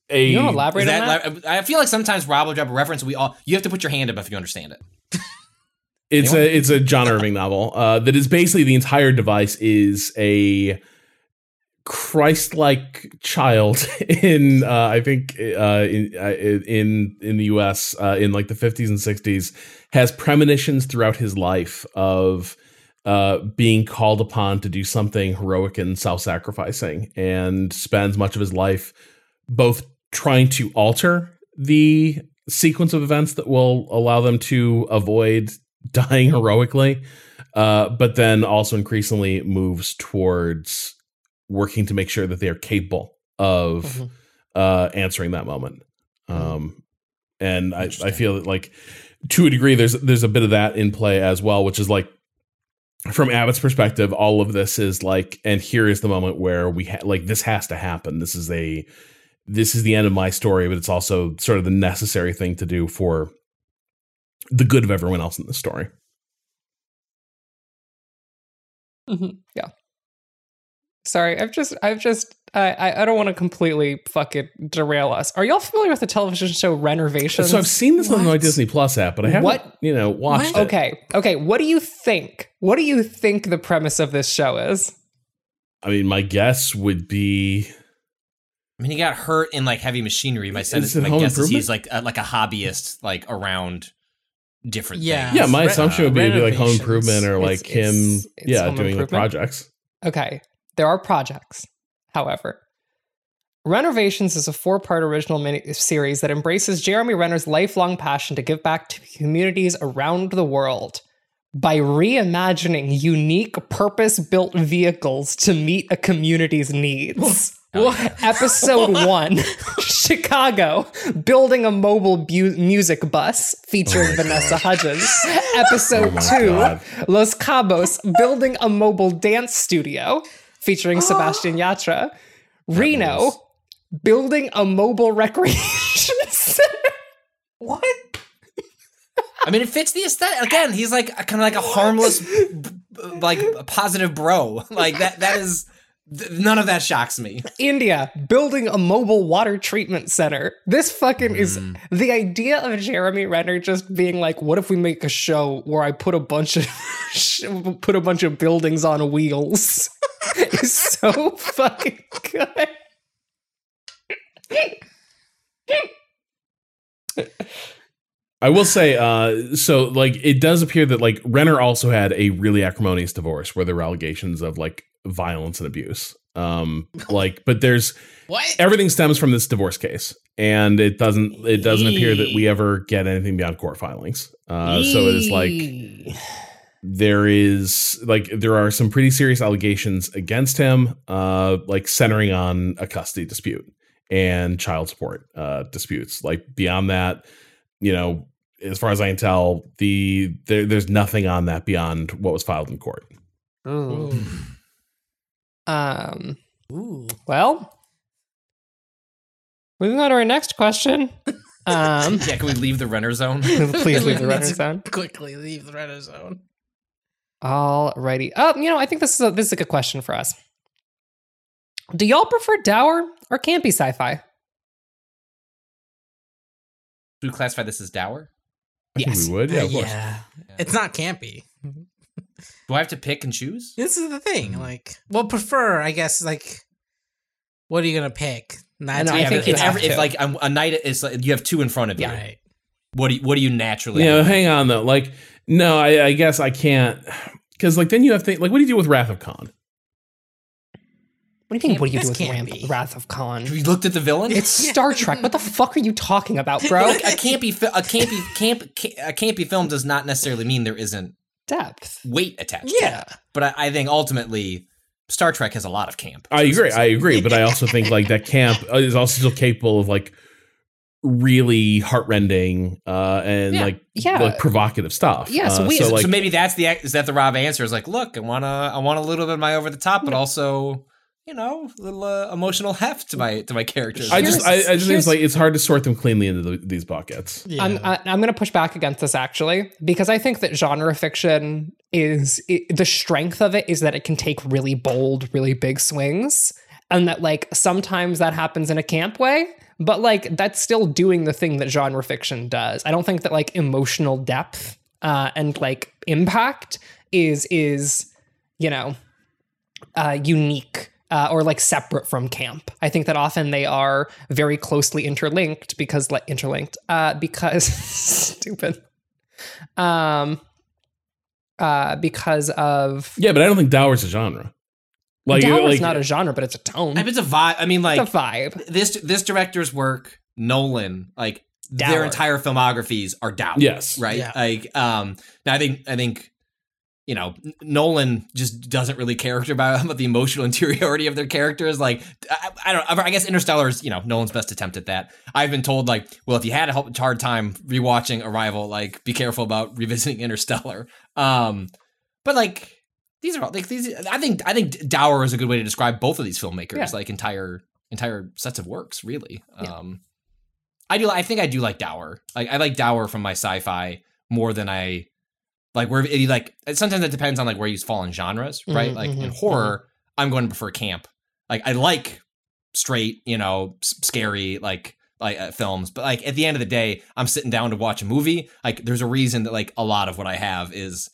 a You want to elaborate Is on that? that, I feel like sometimes Rob will drop a reference. We all you have to put your hand up if you understand it. It's a it's a John Irving novel uh, that is basically the entire device is a Christ-like child in uh, I think uh, in uh, in in the U.S. Uh, in like the 50s and 60s has premonitions throughout his life of uh, being called upon to do something heroic and self-sacrificing, and spends much of his life both trying to alter the sequence of events that will allow them to avoid dying heroically, uh, but then also increasingly moves towards working to make sure that they are capable of Mhm. uh, answering that moment. Um, and I, I feel that like to a degree, there's there's a bit of that in play as well, which is like from Abbott's perspective, all of this is like, and here is the moment where we ha- like this has to happen. This is a this is the end of my story, but it's also sort of the necessary thing to do for the good of everyone else in the story. Mhm. Yeah. Sorry, I've just, I've just, I, I, I don't want to completely fucking derail us. Are y'all familiar with the television show Rennervations? So I've seen this on my Disney Plus app, but I haven't, What? you know, watched What? it. Okay, okay. What do you think? What do you think the premise of this show is? I mean, my guess would be I mean, he got hurt in like heavy machinery. My sense, Is my guess is he's like a, like a hobbyist, like around different Yeah. things. yeah. My Re- assumption uh, would be, it'd be like home improvement or It's- like him, it's- it's yeah, home doing like improvement? projects. Okay, there are projects. However, Rennervations is a four part original mini series that embraces Jeremy Renner's lifelong passion to give back to communities around the world by reimagining unique purpose built vehicles to meet a community's needs. Episode one Chicago, building a mobile bu- music bus featuring oh Vanessa Hudgens. Episode Oh my two God. Los Cabos, building a mobile dance studio featuring Sebastian Yatra. Reno, building a mobile recreation center. What? I mean, it fits the aesthetic. Again, he's like kind of like a harmless, b- b- like a positive bro. Like that. That is th- none of that shocks me. India, building a mobile water treatment center. This fucking is mm. the idea of Jeremy Renner just being like, what if we make a show where I put a bunch of put a bunch of buildings on wheels? is so fucking good. I will say, uh, so like it does appear that like Renner also had a really acrimonious divorce where there were allegations of like violence and abuse. Um, like, but there's What? everything stems from this divorce case, and it doesn't it doesn't appear that we ever get anything beyond court filings. Uh, so it is like there is like there are some pretty serious allegations against him, uh, like centering on a custody dispute and child support uh, disputes. Like beyond that, you know, as far as I can tell, the there, there's nothing on that beyond what was filed in court. Ooh. Um. Ooh. Well, moving on to our next question. Um, Yeah, can we leave the Renner zone? please leave the Renner Let's zone. Quickly leave the Renner zone. Alrighty. Oh, you know, I think this is a, this is a good question for us. Do y'all prefer dour or campy sci-fi? Do we classify this as dour? I think Yes. we would. Yeah, Uh, of course. yeah. It's not campy. Do I have to pick and choose? This is the thing. Like, well, prefer, I guess, like, what are you going to pick? Not know, I think but you if, every, if to. like a, a night is like you have two in front of you. Right. What do you, what do you naturally? Yeah, have? hang on though. Like, no, I, I guess I can't because like then you have to like, what do you do with Wrath of Khan? What do you mean? What do you do with can't be. Wrath of Khan? Have you looked at the villain? It's Star Trek. What the fuck are you talking about, bro? a campy fi- a campy camp ca- a campy film does not necessarily mean there isn't depth. weight attached. Yeah. to it. but I, I think ultimately Star Trek has a lot of camp. I agree. I agree. But I also think like that camp is also still capable of like really heartrending uh and Yeah. like Yeah. like provocative stuff. Yeah, so Uh, we- so so like so maybe that's the is that the Rob answer is like, look, I want to I want a little bit of my over the top, but also you know a little uh, emotional heft to my to my characters. I just I, I just think it's like it's hard to sort them cleanly into the, these buckets. Yeah. I'm I, I'm going to push back against this actually because I think that genre fiction is it, the strength of it is that it can take really bold, really big swings, and that like sometimes that happens in a camp way, but like that's still doing the thing that genre fiction does. I don't think that like emotional depth uh, and like impact is is you know uh, unique uh, or like separate from camp. I think that often they are very closely interlinked because like interlinked uh, because stupid. Um, uh, because of Yeah, but I don't think Dour's a genre. Like, Dour's like not a genre, but it's a tone. I mean, it's a vibe. I mean, like it's a vibe. this this director's work, Nolan, like Dour. their entire filmographies are dour. Yes. right. Yeah. Like, um, now I think I think you know Nolan just doesn't really character about, about the emotional interiority of their characters. Like, I, I don't. I guess Interstellar is you know Nolan's best attempt at that. I've been told like, well, if you had a hard time rewatching Arrival, like, be careful about revisiting Interstellar. Um, but like. These are all like these. I think I think dour is a good way to describe both of these filmmakers, Yeah. like entire entire sets of works. Really, Yeah. um, I do. I think I do like dour. Like I like dour from my sci-fi more than I like where it, like sometimes it depends on like where you fall in genres, right? Mhm, like in mhm, horror, I'm going to prefer camp. Like I like straight, you know, s- scary like like uh, films, but like at the end of the day, I'm sitting down to watch a movie. Like there's a reason that like a lot of what I have is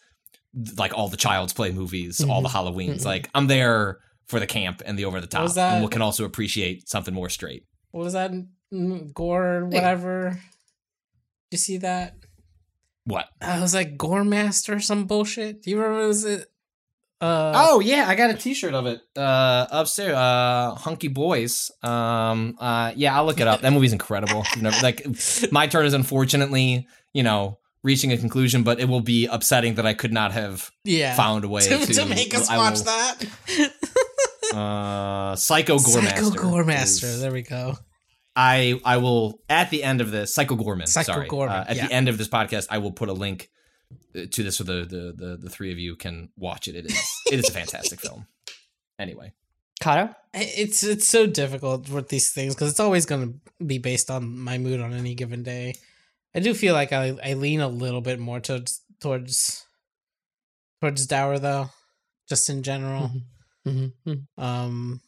like all the Child's Play movies, all the Halloweens. Mhm. Like I'm there for the camp and the over the top, was that? and we can also appreciate something more straight. what was that? Mm, Gore, whatever. Did you see that? What? I was like Gore Master or some bullshit. Do you remember? Was it? Uh, Oh yeah, I got a T-shirt of it uh, upstairs. Uh, Hunky Boys. Um, uh, yeah, I'll look it up. That movie's incredible. You've never- like, my turn is unfortunately, you know, reaching a conclusion, but it will be upsetting that I could not have yeah. found a way to, to, to make us I watch will- that. Uh, Psycho Gore Psycho Master. Gore Master. is- There we go. I I will at the end of this Psycho Goreman. Psycho sorry, Goreman, uh, at yeah. the end of this podcast, I will put a link uh, to this so the, the the the three of you can watch it. It is it is a fantastic film. Anyway. Cado? It's it's so difficult with these things because it's always going to be based on my mood on any given day. I do feel like I I lean a little bit more towards towards towards Dour though, just in general. Mm-hmm. Um,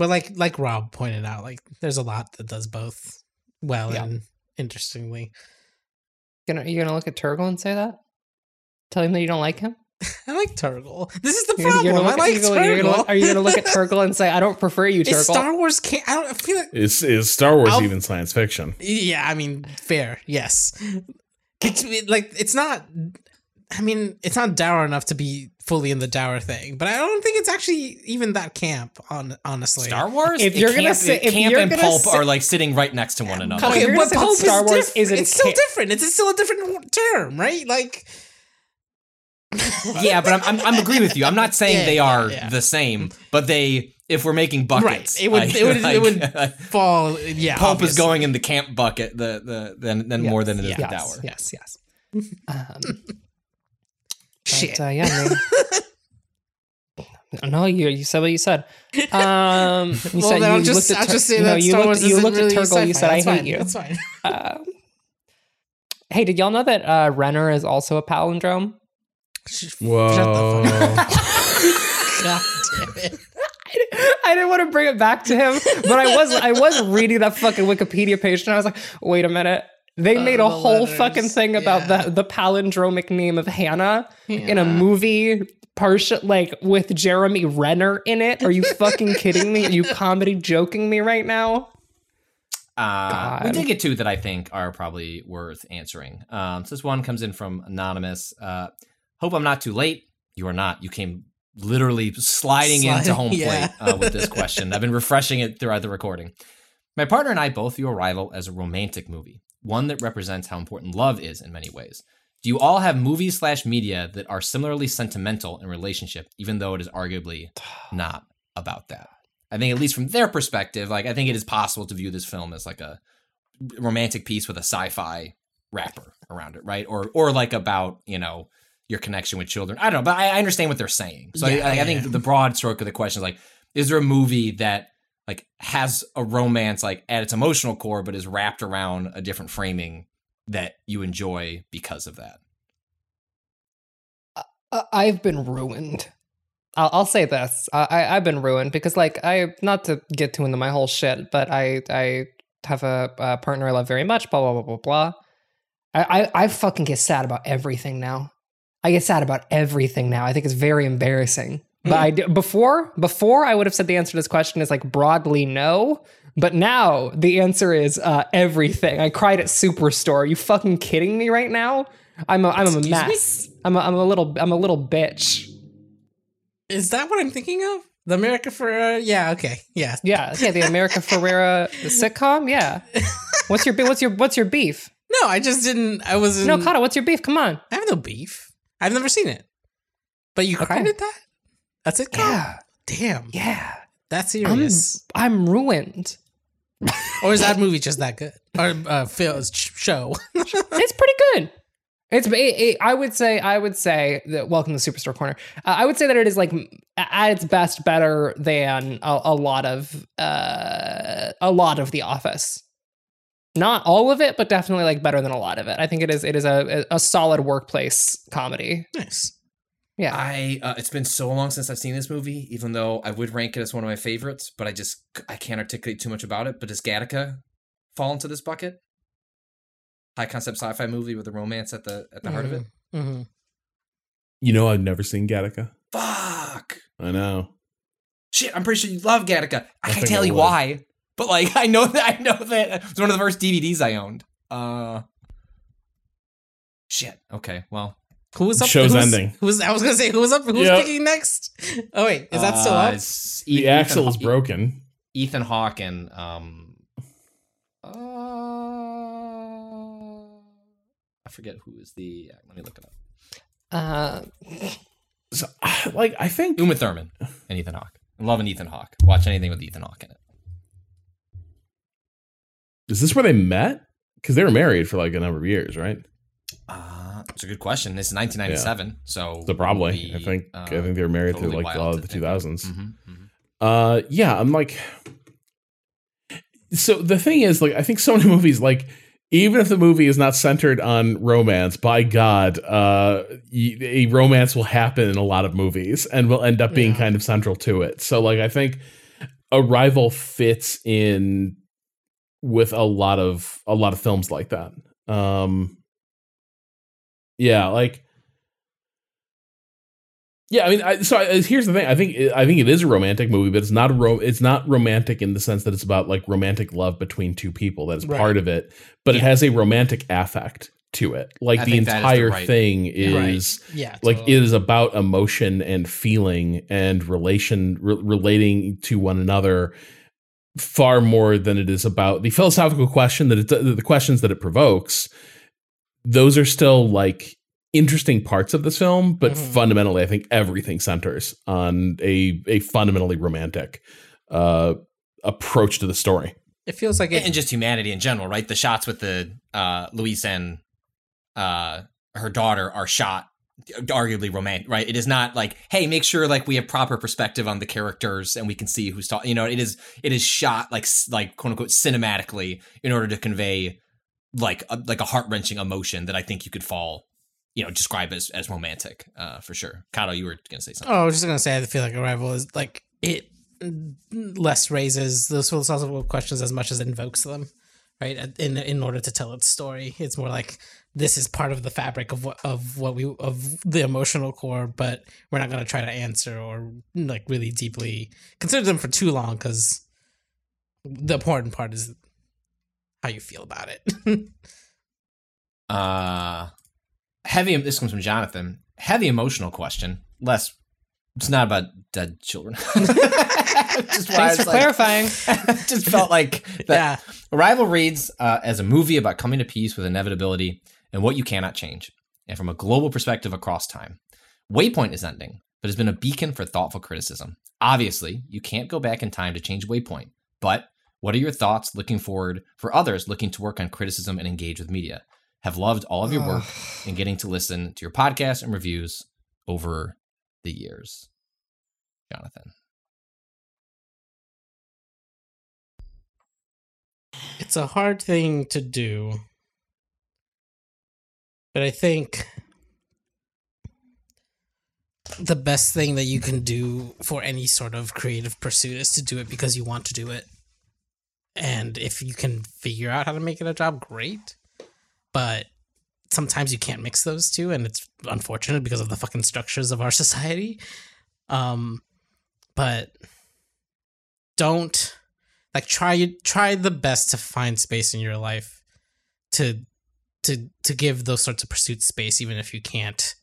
but like like Rob pointed out, like there's a lot that does both well Yeah. and interestingly. You gonna you gonna look at Turgle and say that? Tell him that you don't like him. I like Turgle. This is the You're problem. you're I like at- you're gonna- you're gonna look- Are you gonna look at Turgle and say I don't prefer you, It's Turgle? Star Wars can't. I don't I feel like. Is is Star Wars I'll- even science fiction? Yeah, I mean, fair. Yes, it's like it's not. I mean, it's not dour enough to be fully in the dour thing, but I don't think it's actually even that camp. On honestly, Star Wars. If you're gonna camp- say- if camp you're and pulp say- are like sitting right next to one another. Okay, Okay, but gonna say that pulp Star is Wars diff- isn't It's still camp. different. It's still a different term, right? Like, yeah, but I'm, I'm I'm agree with you. I'm not saying Yeah, they are yeah. the same, but they if we're making buckets, right? It would. like- it would. like, it would fall. Yeah, pulp is going in the camp bucket, the the then then more than it is yes, the dour. Yes, yes. Um, Shit. But, uh, yeah, man. no, you you said what you said. Um, you well, said then you I'll just, looked at I'll just say no, that you Star looked, Wars you looked really at Turgle. You sci-fi. said I That's hate you. That's fine. Um, hey, did y'all know that uh, Renner is also a palindrome? Whoa! God damn it. I didn't want to bring it back to him, but I was I was reading that fucking Wikipedia page and I was like, wait a minute. They Uh, made a the whole letters, fucking thing about yeah. the the palindromic name of Hannah in a movie partial like with Jeremy Renner in it. Are you fucking kidding me? Are you comedy joking me right now? Uh, we did get two that I think are probably worth answering. Um, so this one comes in from anonymous. Uh, Hope I'm not too late. You are not. You came literally sliding, into Sliding, home yeah. plate uh, with this question. I've been refreshing it throughout the recording. My partner and I both view Arrival as a romantic movie, one that represents how important love is in many ways. Do you all have movies slash media that are similarly sentimental in relationship, even though it is arguably not about that? I think, at least from their perspective, like I think it is possible to view this film as like a romantic piece with a sci-fi wrapper around it, right? Or or like about you know your connection with children. I don't know, but I, I understand what they're saying. So Yeah, I, I think yeah. the broad stroke of the question is like, is there a movie that like has a romance like at its emotional core, but is wrapped around a different framing that you enjoy because of that? I've been ruined. I'll, I'll say this: I, I've been ruined because, like, I not to get too into my whole shit, but I I have a, a partner I love very much. Blah blah blah blah blah. I, I I fucking get sad about everything now. I get sad about everything now. I think it's very embarrassing. But I do, before before I would have said the answer to this question is like broadly no. But now the answer is uh, everything. I cried at Superstore. Are you fucking kidding me right now? I'm a I'm a mess. I'm a, I'm a little I'm a little bitch. Is that what I'm thinking of? The America uh, yeah, okay, yeah. Yeah, yeah. The America Ferrera sitcom. Yeah. What's your what's your what's your beef? No, I just didn't. I wasn't. No, Cado, what's your beef? Come on. I have no beef. I've never seen it. But you cried at that? That's it. Yeah. Damn. Yeah. That's I'm serious. I'm ruined. or is that movie just that good? Or uh, Phil's show? it's pretty good. It's it, it, I would say I would say that welcome to Superstore Corner. Uh, I would say that it is like at its best better than a, a lot of uh, a lot of The Office. Not all of it, but definitely like better than a lot of it. I think it is it is a a solid workplace comedy. nice. Yeah. I uh, it's been so long since I've seen this movie, even though I would rank it as one of my favorites, but I just I can't articulate too much about it. But does Gattaca fall into this bucket? High concept sci-fi movie with a romance at the at the heart of it. Mm-hmm. You know, I've never seen Gattaca. Fuck I know. shit! I'm pretty sure you love Gattaca. I, I can't tell I you why, but like I know that I know that it's one of the first DVDs I owned. Uh, shit. Okay, well, Who was up? Show's who's- ending. Who's I was gonna say who was up? Who's Yep. picking next? Oh wait, is that still uh, up? it's The Ethan- axle is broken. Ethan Hawke and um uh, I forget who is the let me look it up. Uh, So, like, I think Uma Thurman and Ethan Hawke. I'm loving Ethan Hawke. Watch anything with Ethan Hawke in it. is this where they met? Because they were married for like a number of years, right? Uh, it's a good question. This is 1997, so So probably. it I think be, I uh, think they were married totally through like wild all to the think two of. thousands. Mhm, mhm. Uh, yeah, I'm like. So the thing is, like, I think so many movies, like, even if the movie is not centered on romance, by God, uh, a romance will happen in a lot of movies and will end up being Yeah. kind of central to it. So, like, I think Arrival fits in with a lot of a lot of films like that. Um, yeah, like. Yeah, I mean, I, so I, here's the thing. I think I think it is a romantic movie, but it's not a ro- It's not romantic in the sense that it's about like romantic love between two people. That is Right. part of it, but it has a romantic affect to it. Like I the that is the entire right- thing is Yeah, like totally. it is about emotion and feeling and relation re- relating to one another far more than it is about the philosophical question that it the questions that it provokes those are still like interesting parts of this film but Mhm. fundamentally i think everything centers on a a fundamentally romantic uh approach to the story It feels like it. and just humanity in general, right? The shots with the uh, Louise and uh, her daughter are shot arguably romantic, right? It is not like, hey, make sure like we have proper perspective on the characters and we can see who's talking. You know, it is it is shot like like quote unquote cinematically in order to convey like a, like a heart wrenching emotion that I think you could fall, you know, describe as as romantic uh, for sure. Cado, you were gonna say something. Oh, I was just gonna say I feel like Arrival is like it less raises those philosophical questions as much as it invokes them, right? In in order to tell its story, it's more like this is part of the fabric of what of what we of the emotional core, but we're not gonna try to answer or like really deeply consider them for too long because the important part is how you feel about it. Uh heavy this comes from Jonathan. Heavy emotional question. Less it's not about dead children. just thanks for like- clarifying. just felt like that yeah, Arrival reads uh, as a movie about coming to peace with inevitability and what you cannot change. and from a global perspective across time. Waypoint is ending, but has been a beacon for thoughtful criticism. Obviously, you can't go back in time to change Waypoint, but what are your thoughts looking forward for others looking to work on criticism and engage with media? Have loved all of your work and getting to listen to your podcast and reviews over the years. Jonathan. It's a hard thing to do. But I think the best thing that you can do for any sort of creative pursuit is to do it because you want to do it. And if you can figure out how to make it a job, great. But sometimes you can't mix those two and it's unfortunate because of the fucking structures of our society. Um but don't like try try the best to find space in your life to to to give those sorts of pursuits space even if you can't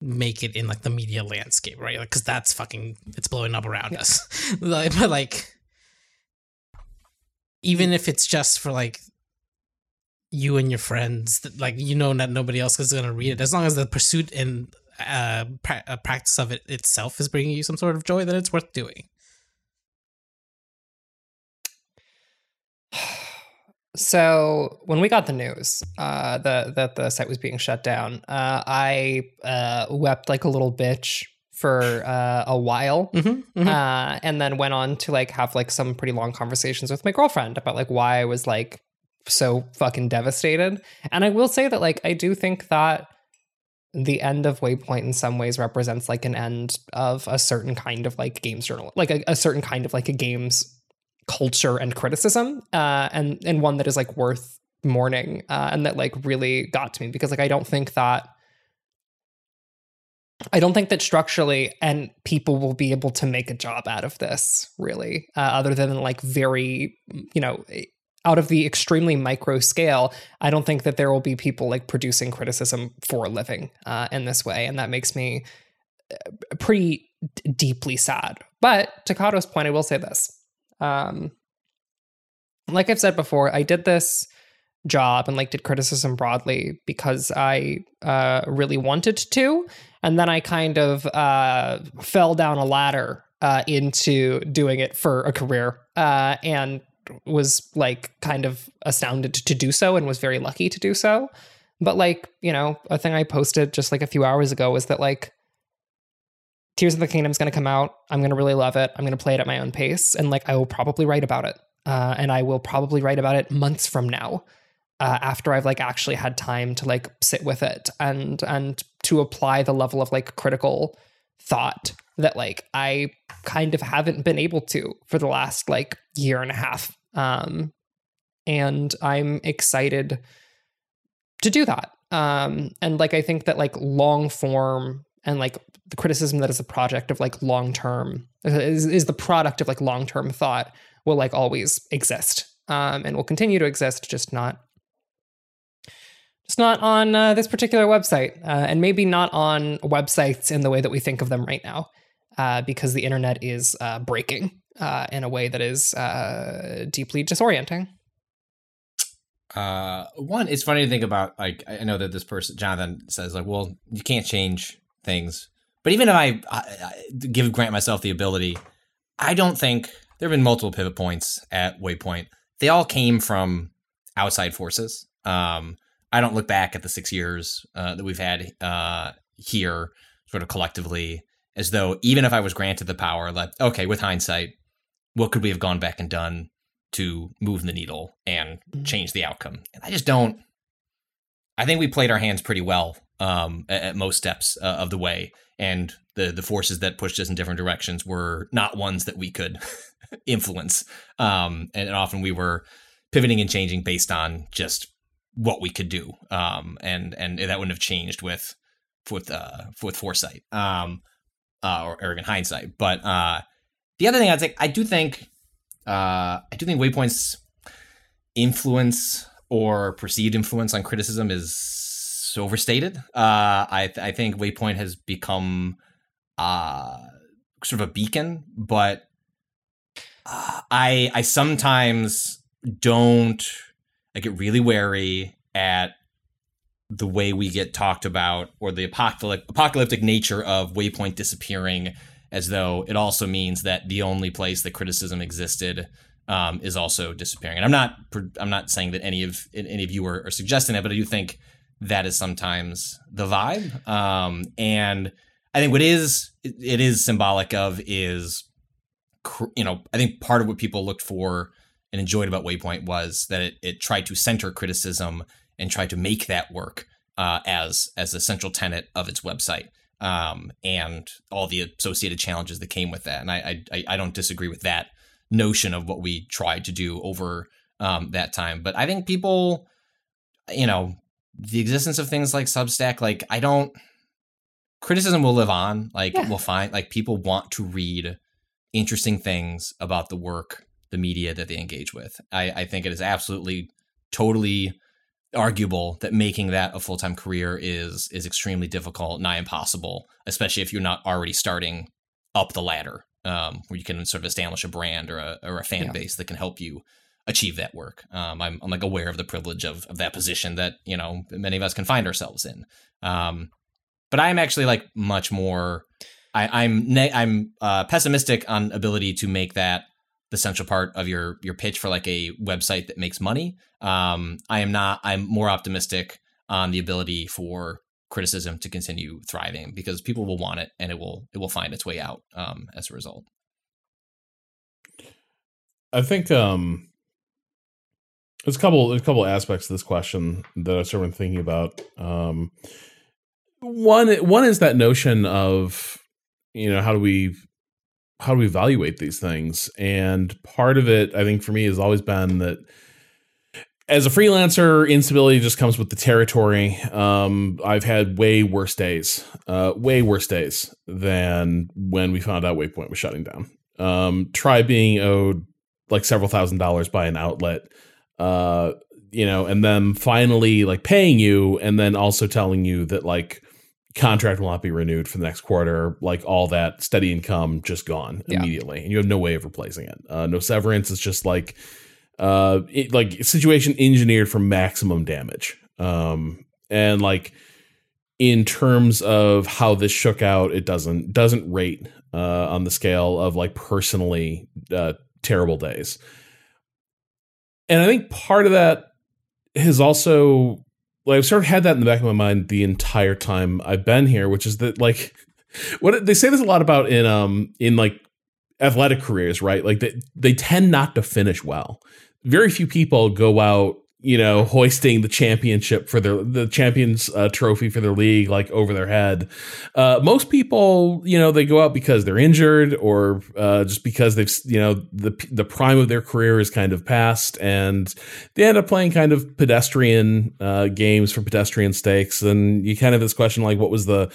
make it in like the media landscape right like because that's fucking it's blowing up around yeah. us like, but like even if it's just for like you and your friends that like you know that nobody else is going to read it. As long as the pursuit and uh, pra- uh, practice of it itself is bringing you some sort of joy then it's worth doing. So when we got the news uh, the, that the site was being shut down, uh, I uh, wept like a little bitch for uh, a while, mm-hmm, mm-hmm. Uh, and then went on to like have like some pretty long conversations with my girlfriend about like why I was like so fucking devastated. And I will say that like I do think that the end of Waypoint in some ways represents like an end of a certain kind of like games journal, like a, a certain kind of like a games culture and criticism, uh, and and one that is like worth mourning, uh, and that like really got to me because like I don't think that. I don't think that structurally and people will be able to make a job out of this really, uh, other than like very, you know, out of the extremely micro scale. I don't think that there will be people like producing criticism for a living uh, in this way, and that makes me uh, pretty d- deeply sad. But to Cado's point, I will say this: um, like I've said before, I did this job and like did criticism broadly because I uh, really wanted to, and then I kind of uh, fell down a ladder uh, into doing it for a career, uh, and was like kind of astounded to do so, and was very lucky to do so. But like you know, a thing I posted just like a few hours ago was that like Tears of the Kingdom is going to come out. I'm going to really love it. I'm going to play it at my own pace. And like, I will probably write about it. Uh, and I will probably write about it months from now. Uh, after I've like actually had time to like sit with it and and to apply the level of like critical thought that like I kind of haven't been able to for the last like year and a half. Um, and I'm excited to do that. Um, and like I think that like long form and like the criticism that is a project of like long term is, is the product of like long term thought will like always exist um, and will continue to exist, just not just not on uh, this particular website, uh, and maybe not on websites in the way that we think of them right now, uh, because the internet is uh, breaking uh, in a way that is uh, deeply disorienting. one, it's funny to think about. Like, I know that this person, Jonathan, says like, "Well, you can't change things. But even if I, I, I give grant myself the ability, I don't think there have been multiple pivot points at Waypoint. They all came from outside forces. Um, I don't look back at the six years uh, that we've had uh, here, sort of collectively, as though even if I was granted the power, like okay, with hindsight, what could we have gone back and done to move the needle and mm-hmm. change the outcome? And I just don't. I think we played our hands pretty well um, at, at, most steps uh, of the way, and the the forces that pushed us in different directions were not ones that we could influence, um, and, and, often we were pivoting and changing based on just what we could do, um, and and that wouldn't have changed with with uh, with foresight um, uh, or arrogant hindsight. But uh, the other thing I'd say, I do think uh, I do think Waypoint's influence or perceived influence on criticism is overstated. Uh, I I think Waypoint has become uh, sort of a beacon, but uh, I I sometimes don't. I get really wary at the way we get talked about or the apocalyptic apocalyptic nature of Waypoint disappearing as though it also means that the only place that criticism existed um, is also disappearing. And I'm not I'm not saying that any of any of you are, are suggesting that, but I do think that is sometimes the vibe. Um, and I think what is it is symbolic of is you know I think part of what people looked for and enjoyed about Waypoint was that it, it tried to center criticism and tried to make that work uh, as as a central tenet of its website um, and all the associated challenges that came with that. And I, I I don't disagree with that notion of what we tried to do over um, that time. But I think people, you know, the existence of things like Substack, like I don't criticism will live on. Like yeah. we'll find like people want to read interesting things about the work, the media that they engage with. I, I think it is absolutely totally arguable that making that a full-time career is is extremely difficult, nigh impossible, especially if you're not already starting up the ladder, um, where you can sort of establish a brand or a or a fan yeah. base that can help you achieve that work. Um, I'm, I'm like aware of the privilege of, of that position that you know many of us can find ourselves in. Um, but I am actually like much more. I, I'm ne- I'm uh, pessimistic on ability to make that the central part of your your pitch for like a website that makes money. Um, I am not. I'm more optimistic on the ability for criticism to continue thriving because people will want it and it will it will find its way out um, as a result. I think um, there's a couple there's a couple aspects to this question that I've sort of been thinking about. Um, one one is that notion of you know how do we how do we evaluate these things? And part of it, I think, for me, has always been that as a freelancer, instability just comes with the territory. Um, I've had way worse days, uh, way worse days than when we found out Waypoint was shutting down. Um, try being owed like several thousand dollars by an outlet, uh, you know, and then finally like paying you, and then also telling you that like contract will not be renewed for the next quarter. Like all that steady income just gone yeah. immediately, and you have no way of replacing it. Uh, no severance. It's just like uh, it, like situation engineered for maximum damage. Um, and like in terms of how this shook out, it doesn't doesn't rate uh, on the scale of like personally uh, terrible days. And I think part of that has also like I've sort of had that in the back of my mind the entire time I've been here, which is that like what they say this a lot about in um in like athletic careers, right? Like they they tend not to finish well. Very few people go out you know, hoisting the championship for their the champions uh, trophy for their league like over their head. Uh, most people, you know, they go out because they're injured or uh, just because they've, you know, the the prime of their career is kind of past, and they end up playing kind of pedestrian uh, games for pedestrian stakes. And you kind of this question like, what was the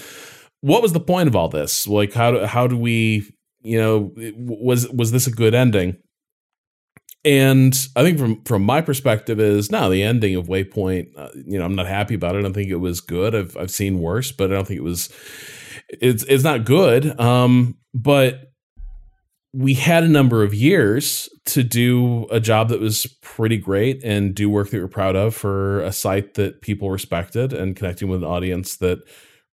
what was the point of all this? Like, how do how do we, you know, was was this a good ending? And I think from from my perspective is now the ending of Waypoint. Uh, you know, I'm not happy about it. I don't think it was good. I've I've seen worse, but I don't think it was. It's it's not good. Um, but we had a number of years to do a job that was pretty great and do work that we're proud of for a site that people respected and connecting with an audience that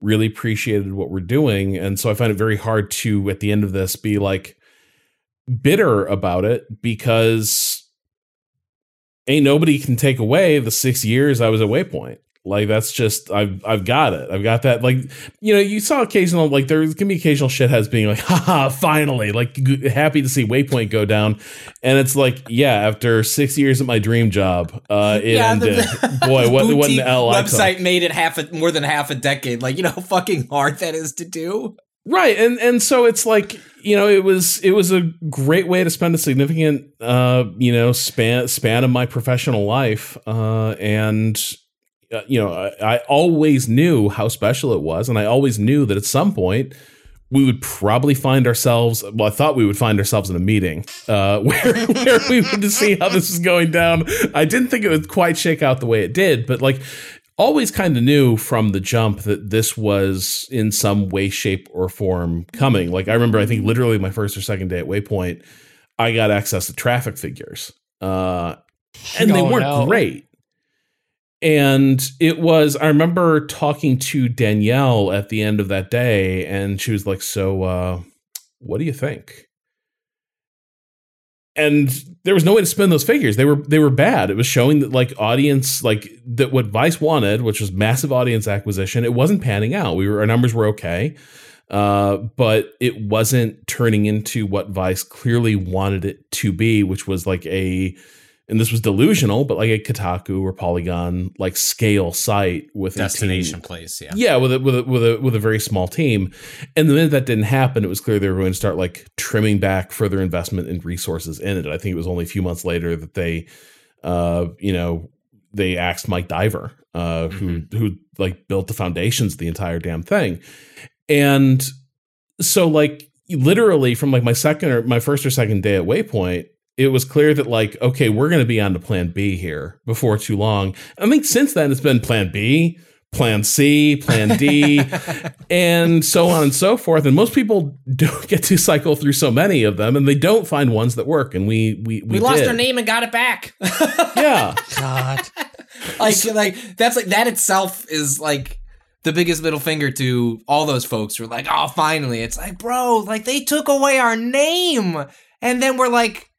really appreciated what we're doing. And so I find it very hard to at the end of this be like bitter about it because ain't nobody can take away the six years I was at Waypoint. Like that's just I've I've got it. I've got that. Like you know, you saw occasional like there can be occasional shitheads being like, haha, finally, like g- happy to see Waypoint go down, and it's like, yeah, after six years at my dream job, uh, it yeah, ended. The, Boy, what what an L website made it half a, more than half a decade. Like you know, how fucking hard that is to do. Right, and and so it's like you know it was it was a great way to spend a significant uh you know span span of my professional life uh and uh, you know I, I always knew how special it was and I always knew that at some point we would probably find ourselves well i thought we would find ourselves in a meeting uh, where, where we would see how this was going down. I didn't think it would quite shake out the way it did but like always kind of knew from the jump that this was in some way, shape, or form coming. Like I remember, I think literally my first or second day at Waypoint, I got access to traffic figures, uh, and oh, they weren't no. great. and it was i remember talking to danielle at the end of that day and she was like so uh what do you think and there was no way to spin those figures. They were they were bad. It was showing that like audience like that what vice wanted which was massive audience acquisition it wasn't panning out. We were our numbers were okay uh, but it wasn't turning into what vice clearly wanted it to be which was like a and this was delusional, but like a Kotaku or Polygon like scale site with Destination place, yeah. Yeah, with a, with a with a with a very small team. And the minute that didn't happen, it was clear they were going to start like trimming back further investment and resources in it. I think it was only a few months later that they, uh, you know, they asked Mike Diver, uh, who who like built the foundations of the entire damn thing, and so like literally from like my second or my first or second day at Waypoint, it was clear that like okay we're going to be on to plan b here before too long i think since then it's been plan b plan c plan d and so on and so forth and most people don't get to cycle through so many of them and they don't find ones that work and we we we, We, lost did. our name and got it back. yeah God. like like that's like that itself is like the biggest middle finger to all those folks who are like, oh, finally. It's like, bro, like they took away our name. And then we're like,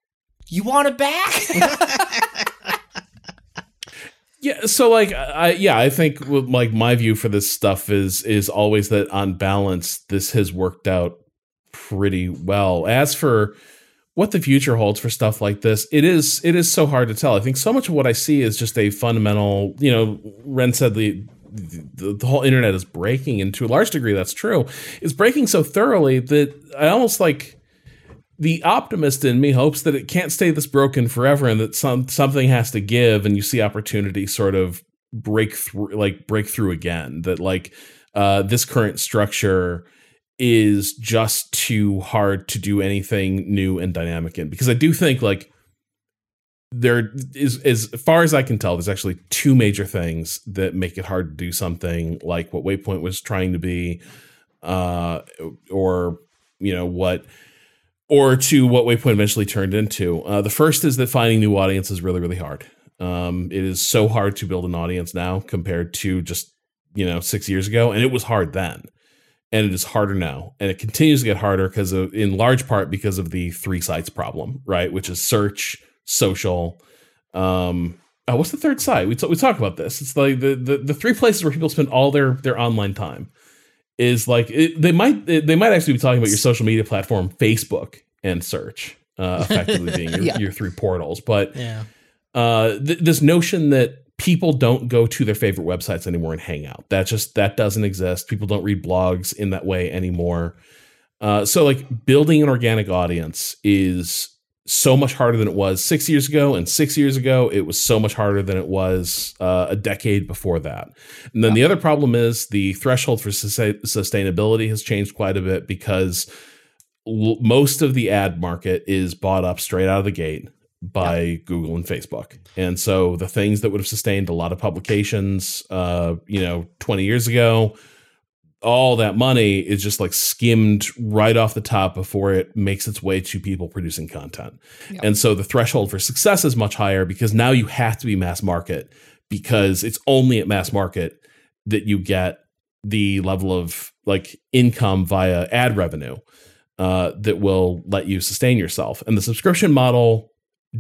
you want it back? Yeah, so like I yeah, I think like my view for this stuff is is always that on balance this has worked out pretty well. As for what the future holds for stuff like this, it is it is so hard to tell. I think so much of what I see is just a fundamental, you know, Ren said the the, the whole internet is breaking and to a large degree that's true. It's breaking so thoroughly that I almost like the optimist in me hopes that it can't stay this broken forever and that some something has to give and you see opportunity sort of break through like break through again that like uh this current structure is just too hard to do anything new and dynamic in. Because I do think like there is as far as I can tell there's actually two major things that make it hard to do something like what Waypoint was trying to be uh or you know what or to what Waypoint eventually turned into. Uh, the first is that finding new audience is really, really hard. Um, it is so hard to build an audience now compared to just you know six years ago, and it was hard then, and it is harder now, and it continues to get harder because in large part, because of the three sites problem, right? Which is search, social. Um, oh, what's the third site? We t- we talk about this. It's like the, the the three places where people spend all their their online time is like it, they might they might actually be talking about your social media platform, Facebook and search, uh, effectively being your, Yeah. your three portals. But Yeah. uh, th- this notion that people don't go to their favorite websites anymore and hang out that just that doesn't exist. People don't read blogs in that way anymore. Uh, so like building an organic audience is so much harder than it was six years ago, and six years ago it was so much harder than it was uh, a decade before that. And then the other problem is the threshold for sus- sustainability has changed quite a bit because l- most of the ad market is bought up straight out of the gate by Google and Facebook. And so the things that would have sustained a lot of publications, uh, you know, 20 years ago, all that money is just like skimmed right off the top before it makes its way to people producing content. And so the threshold for success is much higher because now you have to be mass market because it's only at mass market that you get the level of like income via ad revenue uh, that will let you sustain yourself. And the subscription model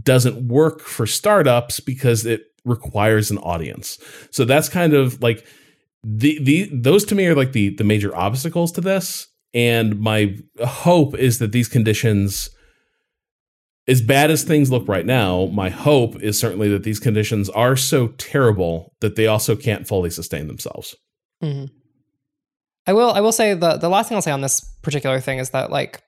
doesn't work for startups because it requires an audience. So that's kind of like the the those to me are like the the major obstacles to this. And my hope is that these conditions as bad as things look right now, my hope is certainly that these conditions are so terrible that they also can't fully sustain themselves. Mhm. I will. I will say the the last thing I'll say on this particular thing is that like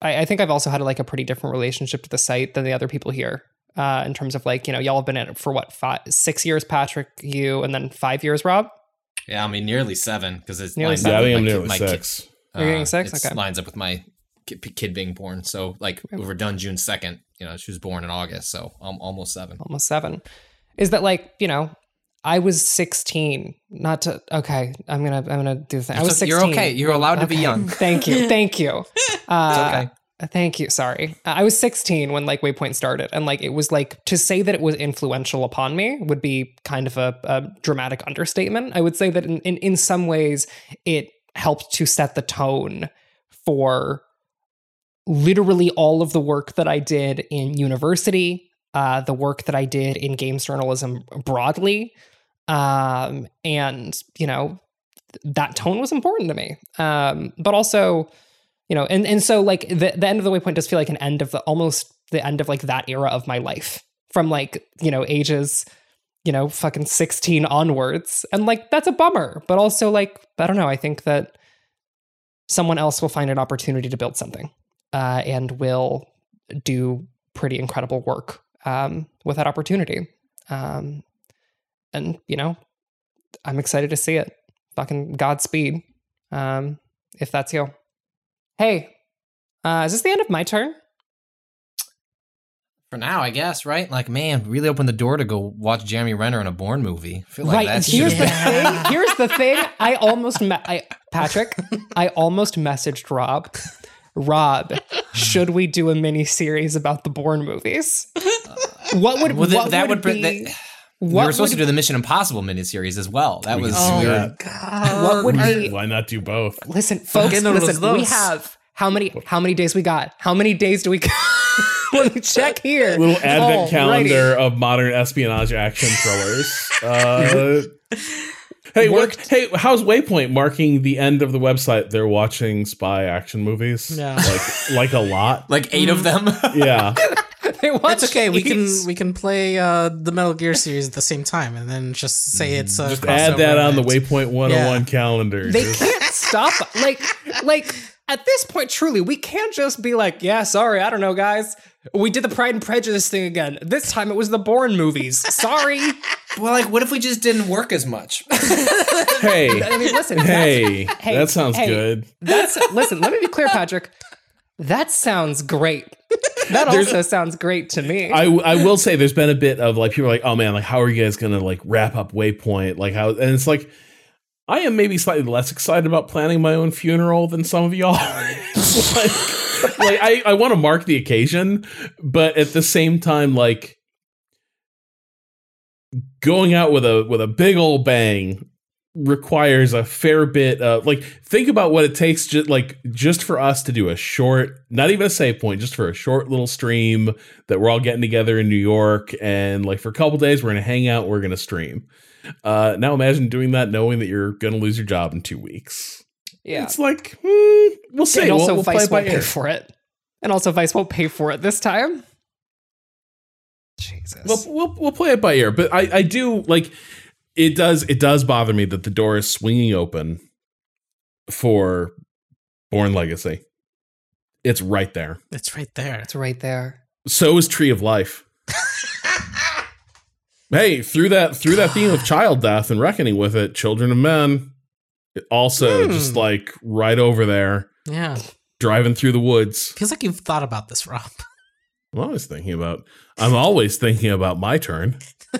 I, I think I've also had like a pretty different relationship to the site than the other people here. Uh, in terms of like you know y'all have been in it for what five six years, Patrick, you, and then five years, Rob. Yeah, I mean, nearly seven because it's Nearly lines seven. Yeah, I think I'm my nearly kid- my kid- six. You're getting six? It Okay. lines up with my kid, kid being born. So, like, we were done June 2nd. You know, she was born in August. So, I'm almost seven. almost seven, is that like you know I was sixteen. Not to okay, I'm gonna I'm gonna do the thing. I was It's okay- sixteen. you're okay. You're allowed to be young. Thank you, thank you. Uh, okay. Thank you. Sorry. I was 16 when like Waypoint started. And like it was like to say that it was influential upon me would be kind of a, a dramatic understatement. I would say that in, in, in some ways it helped to set the tone for literally all of the work that I did in university, uh, the work that I did in games journalism broadly. Um, and, you know, th- that tone was important to me. Um, but also, you know, and, and so like the, the end of the waypoint does feel like an end of the almost the end of like that era of my life from like, you know, ages, you know, fucking 16 onwards. And like, that's a bummer. But also, like, I don't know, I think that someone else will find an opportunity to build something uh, and will do pretty incredible work um, with that opportunity. Um, and, you know, I'm excited to see it. Fucking Godspeed, um, if that's you. Hey, uh, is this the end of my turn? For now, I guess, right? Like, man, really opened the door to go watch Jeremy Renner in a Bourne movie. I feel like right. that's Here's the thing. Here's the thing. I almost met I Patrick. I almost messaged Rob. Rob, should we do a mini series about the Bourne movies? What would Well, what that would, would be? that- we what were supposed to do the Mission Impossible miniseries as well. That was Oh we were- my god. What would be? Why not do both? Listen, folks. Fucking those- Listen, we have how many? How many days we got? How many days do we? got? Let me check here. Little advent Alrighty. calendar of modern espionage action thrillers. Uh, hey, what, hey, how's Waypoint marking the end of the website? They're watching spy action movies. Yeah. like like a lot. like eight of them. Yeah, They watch It's okay. We can we can play uh, the Metal Gear series at the same time, and then just say it's a just add that on the Waypoint 101 Yeah. calendar. They Just- can't stop. Like, like at this point, truly, we can't just be like, yeah, sorry, I don't know, guys. We did the Pride and Prejudice thing again. This time it was the Bourne movies. Sorry. well, like, what if we just didn't work as much? hey, I mean, listen. hey, hey, that sounds hey, good. That's listen. Let me be clear, Patrick. That sounds great. That also sounds great to me. I, I will say there's been a bit of like people are like oh man like how are you guys gonna like wrap up Waypoint like how and it's like I am maybe slightly less excited about planning my own funeral than some of y'all. like, like I I want to mark the occasion, but at the same time like going out with a with a big old bang requires a fair bit of like think about what it takes just like just for us to do a short not even a save point just for a short little stream that we're all getting together in New York and like for a couple days we're gonna hang out we're gonna stream uh now imagine doing that knowing that you're gonna lose your job in two weeks yeah. it's like hmm, we'll see and we'll, also, we'll Vice won't pay for it. And also, Vice won't pay for it this time. Jesus. we'll, we'll we'll play it by ear but I I do like it does it does bother me that the door is swinging open for Bourne Legacy it's right there It's right there. it's right there. So is Tree of Life. hey, through that through that theme of child death and reckoning with it, Children of Men, it also Hmm. just like right over there, Yeah. driving through the woods. Feels like you've thought about this, Rob. I'm always thinking about. I'm always thinking about my turn.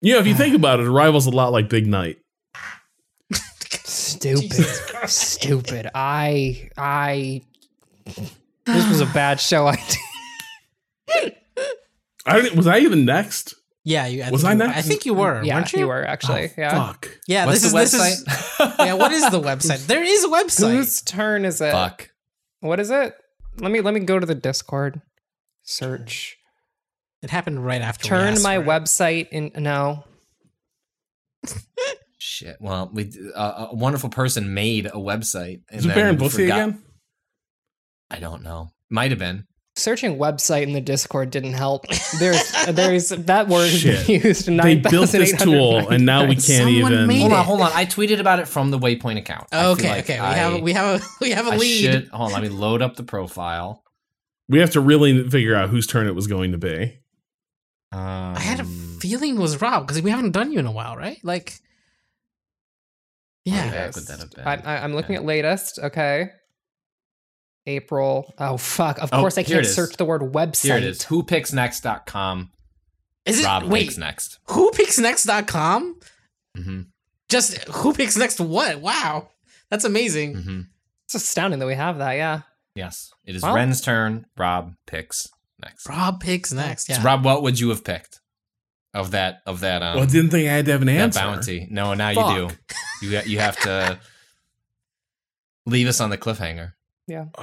you know, if you think about it, Arrival's a lot like Big Night. Stupid. Stupid. I. I. This was a bad show idea. I don't. Was I even next? Yeah, you. I Was think I you, next? I think you were. Yeah, weren't you? you were actually. Oh, yeah. Fuck. Yeah. What's this the is this is. yeah. What is the website? There is a website. Whose turn is it? Fuck. What is it? Let me let me go to the Discord. Search. It happened right after. we Turn asked my for it. website in. No. Shit. Well, we uh, a wonderful person made a website. And Is it Baron Bussy forgot- again? I don't know. Might have been. Searching website in the Discord didn't help. There's there's that word has Shit. been used. They built this tool, and now we can't Someone even. Hold on, hold on. I tweeted about it from the Waypoint account. I feel Okay. like okay. We have we have a we have a I lead. should hold on. Let me load up the profile. We have to really figure out whose turn it was going to be. Um, I had a feeling it was Rob because we haven't done you in a while, right? Like. Yeah. I put that up there. I, I, I'm looking at latest. Okay. April. Oh fuck! Of Oh, course, I can't search the word website. Here it is. WhoPicksNext.com. Is it Rob wait? picks next. Who picks next.com? Mm-hmm. Just who picks next what? Wow. That's amazing. Mhm. It's astounding that we have that. Yeah. Yes, it is Well- Ren's turn. Rob picks next. Rob picks next. Yeah. So Rob, what would you have picked of that of that um well, I didn't think I had to have an that answer. bounty? No, now Fuck. you do. You you have to leave us on the cliffhanger. Yeah.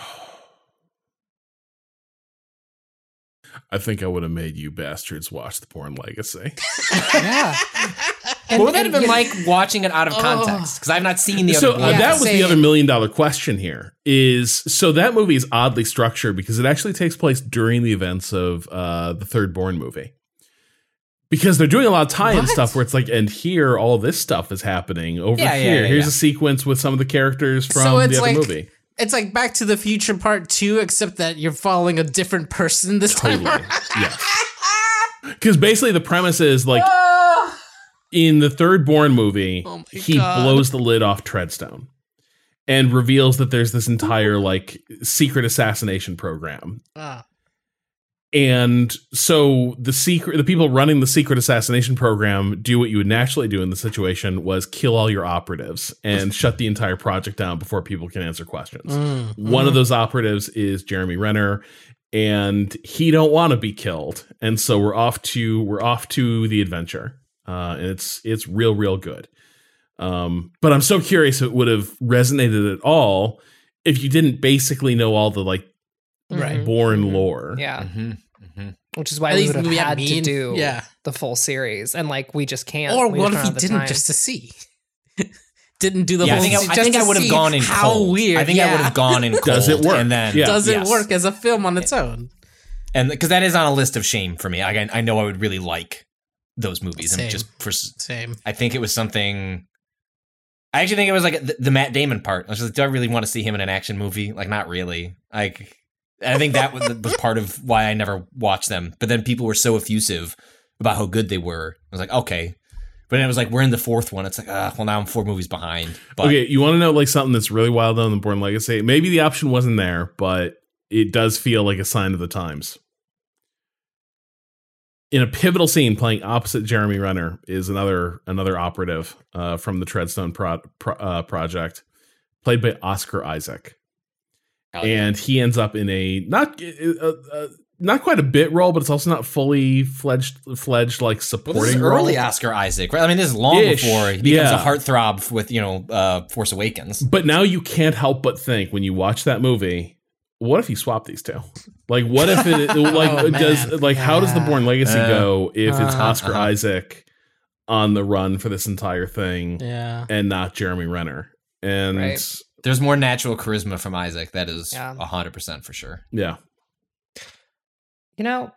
I think I would have made you bastards watch the Bourne Legacy. Yeah. what would that have been like watching it out of Oh. context? Because I've not seen the so other uh, one. that was the other million dollar question here is so that movie is oddly structured because it actually takes place during the events of uh, the third Bourne movie because they're doing a lot of tie-in What? stuff where it's like and here all this stuff is happening over Yeah, yeah, here yeah, here's yeah. a sequence with some of the characters from So the other like- movie It's like Back to the Future Part Two, except that you're following a different person this time. totally around. yes because basically the premise is like in the third Bourne movie Oh he God. blows the lid off treadstone and reveals that there's this entire like secret assassination program. Ah. and so the secret the people running the secret assassination program do what you would naturally do in the situation was kill all your operatives and shut the entire project down before people can answer questions. Mm, one of those operatives is Jeremy Renner, and he don't want to be killed, and so we're off to we're off to the adventure, uh, and it's it's real real good. Um, but I'm so curious if it would have resonated at all if you didn't basically know all the like Right. Bourne lore. Yeah. hmm hmm Which is why At we would have we had had to do yeah. the full series, and like we just can't. Or We what if don't he didn't time. just to see? didn't do the Yeah, I whole. think I, I think I would have gone in how cold. weird. I think I would have gone in cold. Does it work? And then Yeah. Does it yes. work as a film on its own? And because that is on a list of shame for me. I, I know I would really like those movies, Same. and just for Same. I think it was something. I actually think it was like the, the Matt Damon part. I was just like, do I really want to see him in an action movie? Like, not really. Like, I think that was, was part of why I never watched them. But then people were so effusive about how good they were. I was like, okay. But then it was like, we're in the fourth one. It's like, ah, well, now I'm four movies behind. But okay, you want to know like something that's really wild on the Bourne Legacy? Maybe the option wasn't there, but it does feel like a sign of the times. In a pivotal scene, playing opposite Jeremy Renner is another another operative uh, from the Treadstone pro- pro- uh, project, played by Oscar Isaac, yeah. and he ends up in a not uh, uh, not quite a bit role, but it's also not fully fledged fledged like Well, supporting this is role. early Oscar Isaac, right? I mean, this is long Ish, before he becomes yeah. a heartthrob with you know uh, Force Awakens. But now you can't help but think when you watch that movie, what if you swap these two? Like, what if it like Oh, does man. like how does the Bourne Legacy Uh, go if it's uh-huh, Oscar uh-huh. Isaac on the run for this entire thing Yeah. and not Jeremy Renner? And Right. There's more natural charisma from Isaac. That is Yeah. hundred percent for sure. yeah, You know,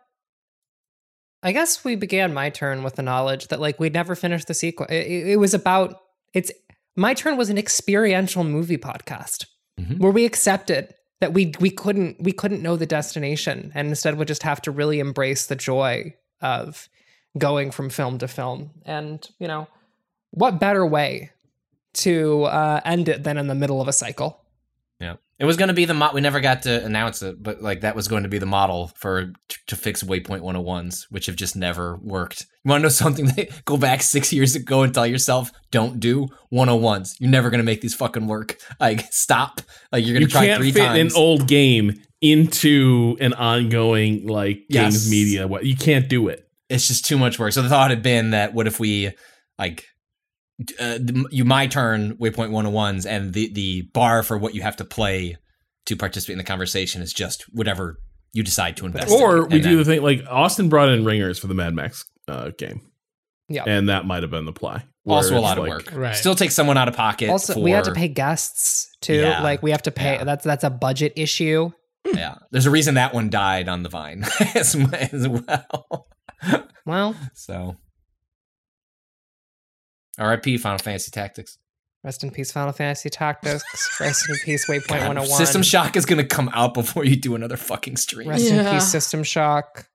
I guess we began my turn with the knowledge that like we'd never finish the sequel. It, it- it was about it's my turn was an experiential movie podcast Mhm. where we accepted that we we couldn't we couldn't know the destination and instead would just have to really embrace the joy of going from film to film. And you know, what better way to uh, end it than in the middle of a cycle? It was going to be the mo- we never got to announce it, but like that was going to be the model for t- to fix Waypoint 101s, which have just never worked. You want to know something? That go back six years ago and tell yourself, don't do 101s. You're never going to make these fucking work. Like stop. Like you're going you to try can't three fit times. an old game into an ongoing like Yes. games media. You can't do it. it's just too much work. So the thought had been that what if we like uh, the- you my turn waypoint 101s and the the bar for what you have to play to participate in the conversation is just whatever you decide to invest Or in. we And do then- the thing like Austin brought in ringers for the Mad Max uh, game. Yeah. and that might have been the play. Also a it's lot of like- work. Right. Still take someone out of pocket. also, for, we had to pay guests too. Yeah. Like we have to pay. Yeah. That's that's a budget issue. Yeah, there's a reason that one died on the vine as, as well. Well, So, R.I.P. Final Fantasy Tactics. rest in peace, Final Fantasy Tactics. rest in peace, Waypoint God, 101. System oh Shock is gonna come out before you do another fucking stream. Rest in peace, System Shock.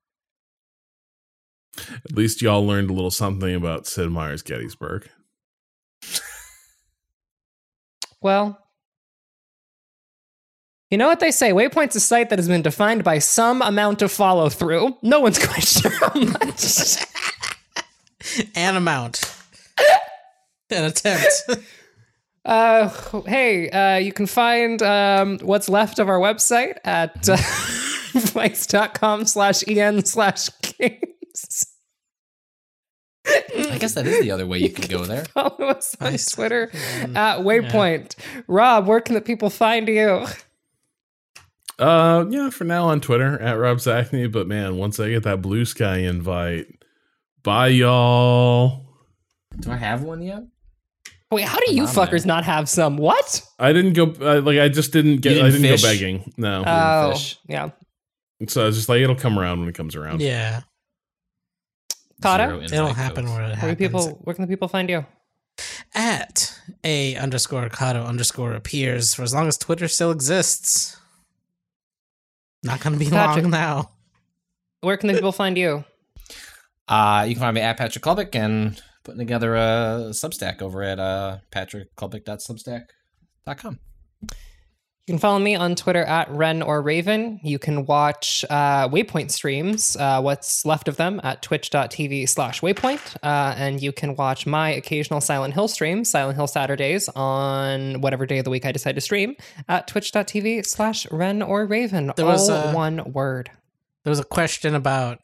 At least y'all learned a little something about Sid Meier's Gettysburg. Well, you know what they say? Waypoint's a site that has been defined by some amount of follow through. No one's quite sure how much. An amount. An attempt. Uh, hey, uh, you can find um, what's left of our website at uh, vice.com slash en slash games. I guess that is the other way you can go there. Follow us on Vice. Twitter at Waypoint. Rob, where can the people find you? Uh, yeah, for now on Twitter at Rob Zacny. But man, once I get that Blue Sky invite, bye y'all. Do I have one yet? Wait, how do you on fuckers there. not have some? What? I didn't go. Uh, like I just didn't get. I didn't didn't fish? go begging. No. Oh, fish. yeah. so I was just like, it'll come around when it comes around. Yeah, Cado? Zero invite it'll happen codes. where it Where, happens. do people, where can the people find you? At a underscore Cado underscore appears for as long as Twitter still exists. Not gonna be Patrick. long now. Where can the people find you? Uh, you can find me at Patrick Klepek and putting together a Substack over at uh, patrickklepek.substack.com. You can follow me on Twitter at Ren or Raven. You can watch uh, Waypoint streams, uh, what's left of them, at twitch.tv slash Waypoint. Uh, and you can watch my occasional Silent Hill stream, Silent Hill Saturdays, on whatever day of the week I decide to stream, at twitch.tv slash Ren or Raven. There was, all uh, one word. There was a question about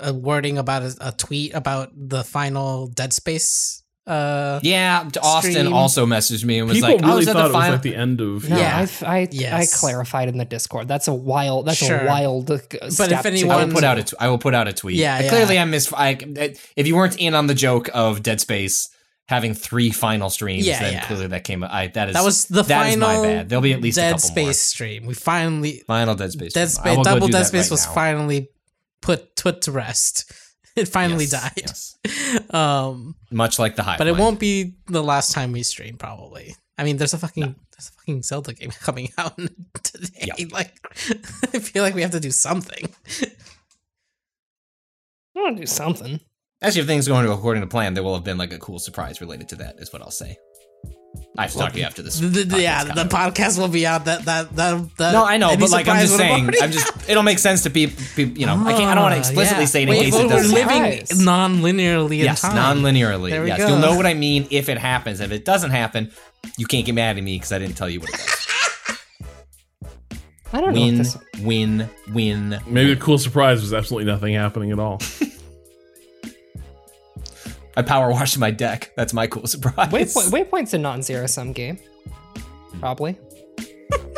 a wording about a, a tweet about the final Dead Space. Uh, Yeah, Austin Stream. also messaged me and was People like, "Oh, really is that thought the it was final?" like the end of. No, Yeah. I've, I, Yes. I clarified in the Discord. That's a wild, that's Sure. a wild But step if anyone- I will put to. out a. T- I will put out a tweet. Yeah, yeah. Clearly, I miss. I, if you weren't in on the joke of Dead Space having three final streams, Yeah, then yeah. clearly that came. I that is that was the that is final my bad. There'll be at least Dead a couple Space more. stream. We finally Final Dead Space. Dead Space Double Dead Space right was now. finally put put to rest. It finally Yes, died. yes. Um, Much like the high. but it won't be the last time we stream. Probably. I mean, there's a fucking there's a fucking Zelda game coming out today. Yep. Like, I feel like we have to do something. I want to do something. Actually, if things go into according to plan, there will have been like a cool surprise related to that. Is what I'll say. I have to talk to you after this. The- the- podcast yeah, the out. podcast will be out. That that that. that No, I know, but like I'm just saying, I'm just it'll make sense to people. you know, I can't. I don't want to Ah, explicitly yeah. say it in Wait, case well, it doesn't. We're living Surprise. non-linearly in yes, time. non-linearly. There we yes, go. you'll know what I mean if it happens. If it doesn't happen, you can't get mad at me because I didn't tell you what it was. I don't know. Win, win, win. Maybe the cool surprise was absolutely nothing happening at all. I power washed my deck. That's my cool surprise. Waypoint, Waypoint's a non-zero sum game, probably.